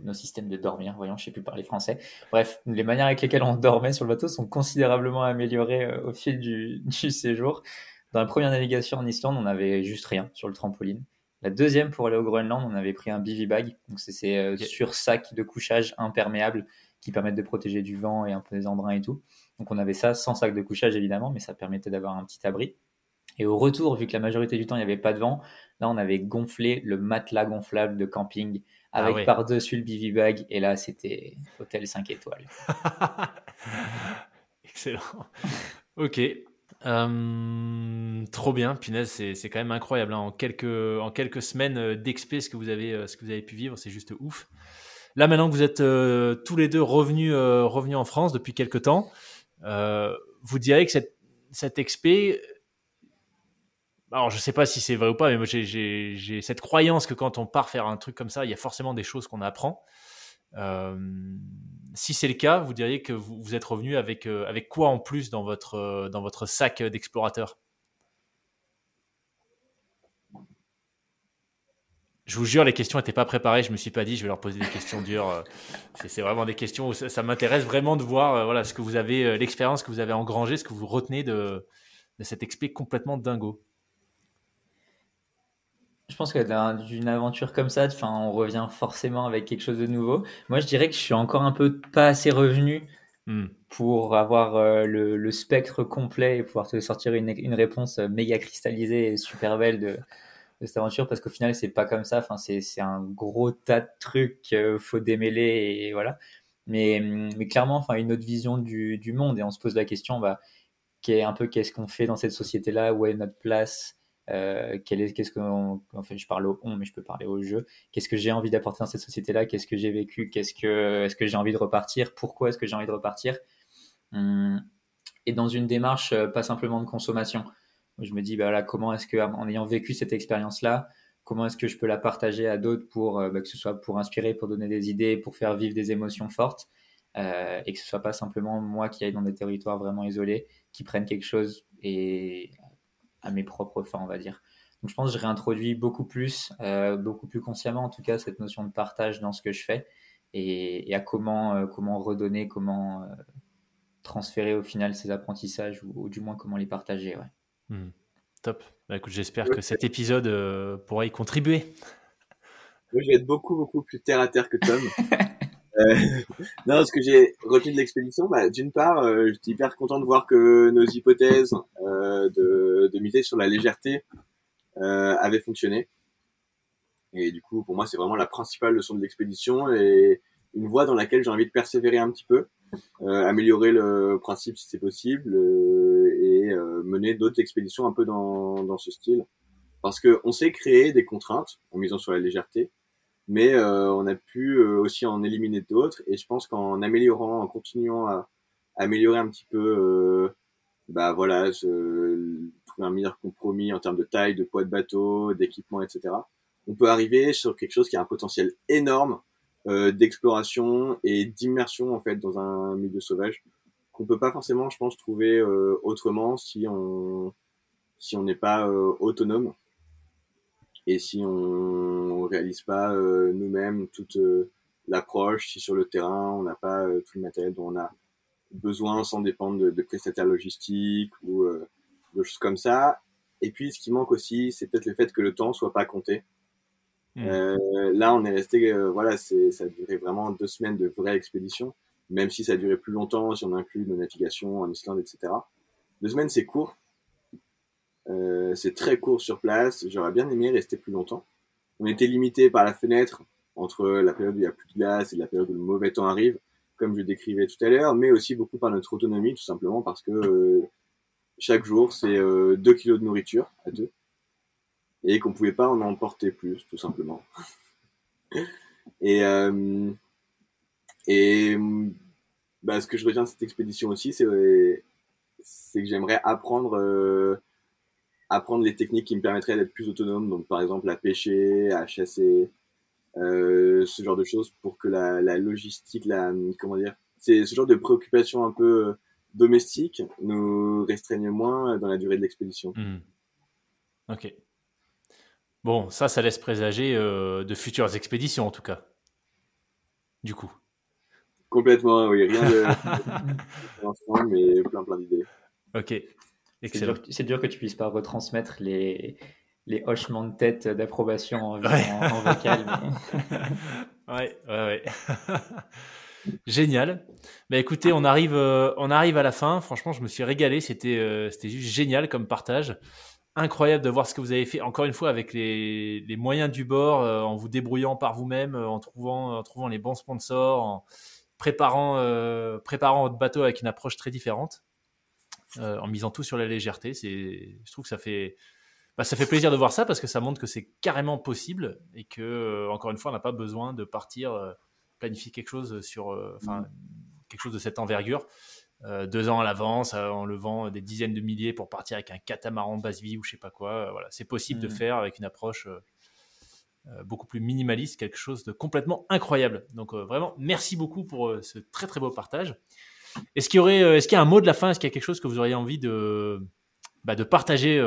nos systèmes de dormir, voyons, je sais plus parler français. Bref, les manières avec lesquelles on dormait sur le bateau sont considérablement améliorées euh, au fil du, du, séjour. Dans la première navigation en Islande, on avait juste rien sur le trampoline. La deuxième, pour aller au Groenland, on avait pris un bivy bag. Donc, c'est ces euh, sur-sacs de couchage imperméables qui permettent de protéger du vent et un peu des embruns et tout. Donc, on avait ça sans sac de couchage, évidemment, mais ça permettait d'avoir un petit abri. Et au retour, vu que la majorité du temps, il n'y avait pas de vent, là, on avait gonflé le matelas gonflable de camping ah avec par-dessus le bivy bag. Et là, c'était hôtel 5 étoiles.
Excellent. ok. Euh, trop bien, punaise, c'est quand même incroyable. Hein. En, quelques, en quelques semaines euh, d'expé, ce, que vous avez, euh, ce que vous avez pu vivre, c'est juste ouf. Là, maintenant que vous êtes tous les deux revenus, revenus en France depuis quelques temps, vous direz que cette, cette expé, alors je sais pas si c'est vrai ou pas, mais j'ai cette croyance que quand on part faire un truc comme ça, il y a forcément des choses qu'on apprend. Euh, si c'est le cas, vous diriez que vous, vous êtes revenu avec, euh, avec quoi en plus dans votre, euh, dans votre sac d'explorateur? Je vous jure, les questions n'étaient pas préparées. Je me suis pas dit, je vais leur poser des questions dures. C'est vraiment des questions où ça, m'intéresse vraiment de voir voilà, ce que vous avez, l'expérience que vous avez engrangée, ce que vous retenez de, de cet expé complètement dingo.
Je pense que d'une aventure comme ça, enfin, on revient forcément avec quelque chose de nouveau. Moi, je dirais que je suis encore un peu pas assez revenu hmm. pour avoir euh, le, spectre complet et pouvoir te sortir une, une, réponse méga cristallisée et super belle de, de cette aventure parce qu'au final, c'est pas comme ça. Enfin, c'est un gros tas de trucs qu'il faut démêler et voilà. Mais, mais clairement, enfin, une autre vision du, du monde et on se pose la question, bah, est un peu qu'est-ce qu'on fait dans cette société-là, où est notre place, euh, qu'est-ce que, je parle au on, mais je peux parler au jeu. Qu'est-ce que j'ai envie d'apporter dans cette société-là? Qu'est-ce que j'ai vécu? Qu'est-ce que, est-ce que j'ai envie de repartir? Pourquoi est-ce que j'ai envie de repartir? Hum, Et dans une démarche euh, pas simplement de consommation. Je me dis, bah là, comment est-ce que, en ayant vécu cette expérience-là, comment est-ce que je peux la partager à d'autres pour euh, bah, que ce soit pour inspirer, pour donner des idées, pour faire vivre des émotions fortes, et que ce soit pas simplement moi qui aille dans des territoires vraiment isolés, qui prennent quelque chose et à mes propres fins, on va dire. Donc je pense que je réintroduis beaucoup plus, euh, beaucoup plus consciemment en tout cas, cette notion de partage dans ce que je fais et, à comment, euh, comment redonner, comment euh, transférer au final ces apprentissages ou, du moins comment les partager. Ouais.
Hmm. Top. Bah, écoute, j'espère que cet épisode pourra y contribuer.
Moi, je vais être beaucoup, beaucoup plus terre à terre que Tom. non, ce que j'ai retenu de l'expédition, bah, d'une part, euh, j'étais hyper content de voir que nos hypothèses euh, de, de miser sur la légèreté euh, avaient fonctionné. Et du coup, pour moi, c'est vraiment la principale leçon de l'expédition et une voie dans laquelle j'ai envie de persévérer un petit peu, euh, améliorer le principe si c'est possible et mener d'autres expéditions un peu dans, dans ce style. Parce que on sait créer des contraintes en misant sur la légèreté, mais euh, on a pu euh, aussi en éliminer d'autres et je pense qu'en améliorant, en continuant à, améliorer un petit peu, euh, bah voilà, trouver un meilleur compromis en termes de taille, de poids de bateau, d'équipement, etc. On peut arriver sur quelque chose qui a un potentiel énorme d'exploration et d'immersion en fait dans un milieu sauvage qu'on peut pas forcément, je pense, trouver autrement si on si on n'est pas autonome et si on réalise pas euh, nous-mêmes toute euh, l'approche, si sur le terrain on n'a pas euh, tout le matériel dont on a besoin sans dépendre de, de prestataires logistiques ou de choses comme ça. Et puis ce qui manque aussi, c'est peut-être le fait que le temps soit pas compté. Mmh. Euh, là, on est resté, voilà, c'est, ça a duré vraiment deux semaines de vraie expédition, même si ça a duré plus longtemps si on inclut nos navigations en Islande, etc. Deux semaines, c'est court. Euh, c'est très court sur place. J'aurais bien aimé rester plus longtemps. On était limité par la fenêtre entre la période où il y a plus de glace et la période où le mauvais temps arrive, comme je décrivais tout à l'heure, mais aussi beaucoup par notre autonomie, tout simplement parce que euh, chaque jour, c'est 2 euh, kilos de nourriture à deux et qu'on pouvait pas en emporter plus, tout simplement. et euh, et bah, ce que je retiens de cette expédition aussi, c'est c'est que j'aimerais apprendre euh, apprendre les techniques qui me permettraient d'être plus autonome. Donc par exemple à pêcher, à chasser, euh, ce genre de choses pour que la, la logistique, la comment dire, c'est ce genre de préoccupation un peu euh, domestique nous restreignent moins dans la durée de l'expédition.
Hmm. Ok. Bon, ça, ça laisse présager euh, de futures expéditions en tout cas. Du coup.
Complètement, oui. Rien de. mais plein, plein d'idées.
Ok.
C'est dur, que tu puisses pas retransmettre les, les hochements de tête d'approbation en, vocal.
ouais, ouais, ouais. Génial. Bah écoutez, on arrive, euh, on arrive à la fin. Franchement, je me suis régalé. C'était, euh, c'était juste génial comme partage. Incroyable de voir ce que vous avez fait. Encore une fois, avec les, les moyens du bord, euh, en vous débrouillant par vous-même, en trouvant, en trouvant les bons sponsors, en préparant, préparant votre bateau avec une approche très différente, en misant tout sur la légèreté. C'est, je trouve que ça fait, bah, ça fait plaisir de voir ça parce que ça montre que c'est carrément possible et que, encore une fois, on n'a pas besoin de partir planifier quelque chose sur, euh, enfin, mm. quelque chose de cette envergure. Euh, deux ans à l'avance, euh, en levant des dizaines de milliers pour partir avec un catamaran basse vie ou je sais pas quoi. voilà, c'est possible de mm. faire avec une approche beaucoup plus minimaliste, quelque chose de complètement incroyable. Donc vraiment, merci beaucoup pour ce très très beau partage. Est-ce qu'il y aurait, est-ce qu'il y a un mot de la fin, est-ce qu'il y a quelque chose que vous auriez envie de, bah, partager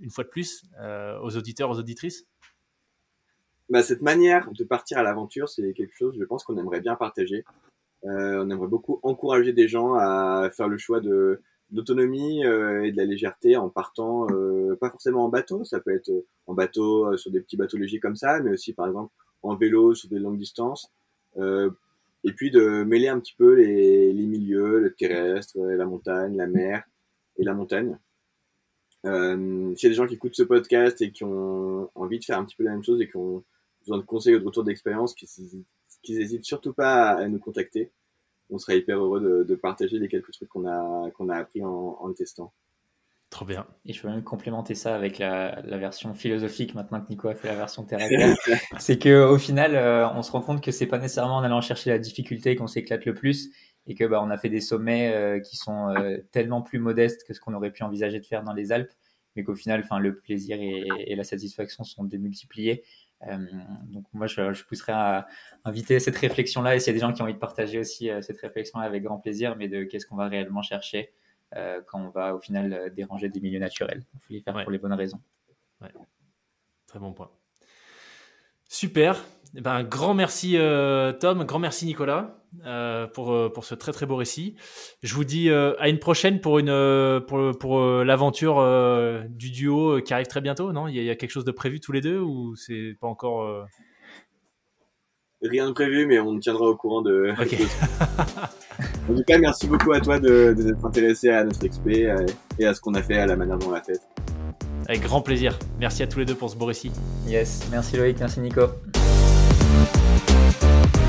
une fois de plus aux auditeurs, aux auditrices?
Bah, cette manière de partir à l'aventure, c'est quelque chose, je pense qu'on aimerait bien partager. Euh, on aimerait beaucoup encourager des gens à faire le choix de d'autonomie euh, et de la légèreté en partant, euh, pas forcément en bateau, ça peut être en bateau euh, sur des petits bateaux légers comme ça, mais aussi par exemple en vélo sur des longues distances. Euh, et puis de mêler un petit peu les, les milieux, le terrestre, la montagne, la mer et la montagne. Euh, S'il y a des gens qui écoutent ce podcast et qui ont envie de faire un petit peu la même chose et qui ont besoin de conseils ou de retour d'expérience, qu'ils n'hésitent surtout pas à nous contacter. On serait hyper heureux de, partager les quelques trucs qu'on a, qu'on a appris en, le testant.
Trop bien.
Et je peux même complémenter ça avec la, version philosophique maintenant que Nico a fait la version terre c'est que au final, euh, on se rend compte que c'est pas nécessairement en allant chercher la difficulté qu'on s'éclate le plus et que bah, on a fait des sommets euh, qui sont euh, tellement plus modestes que ce qu'on aurait pu envisager de faire dans les Alpes, mais qu'au final, enfin, le plaisir et, et, la satisfaction sont démultipliés euh, donc moi, je, je, pousserais à inviter cette réflexion-là, et s'il y a des gens qui ont envie de partager aussi euh, cette réflexion-là avec grand plaisir, mais de qu'est-ce qu'on va réellement chercher euh, quand on va au final déranger des milieux naturels. Il faut les faire pour les bonnes raisons.
Très bon point. Super. Eh ben, un grand merci euh, Tom, grand merci Nicolas euh, pour, euh, pour ce très très beau récit. Je vous dis à une prochaine pour, une, pour, pour l'aventure du duo qui arrive très bientôt, non? Il y, a, quelque chose de prévu tous les deux ou c'est pas encore...
Rien de prévu, mais on tiendra au courant de... en tout cas, merci beaucoup à toi de, de t'être intéressé à notre expé et à ce qu'on a fait, à la manière dont on l'a fait.
Avec grand plaisir. Merci à tous les deux pour ce beau récit.
Yes, merci Loïc, merci Nico.
Thank you.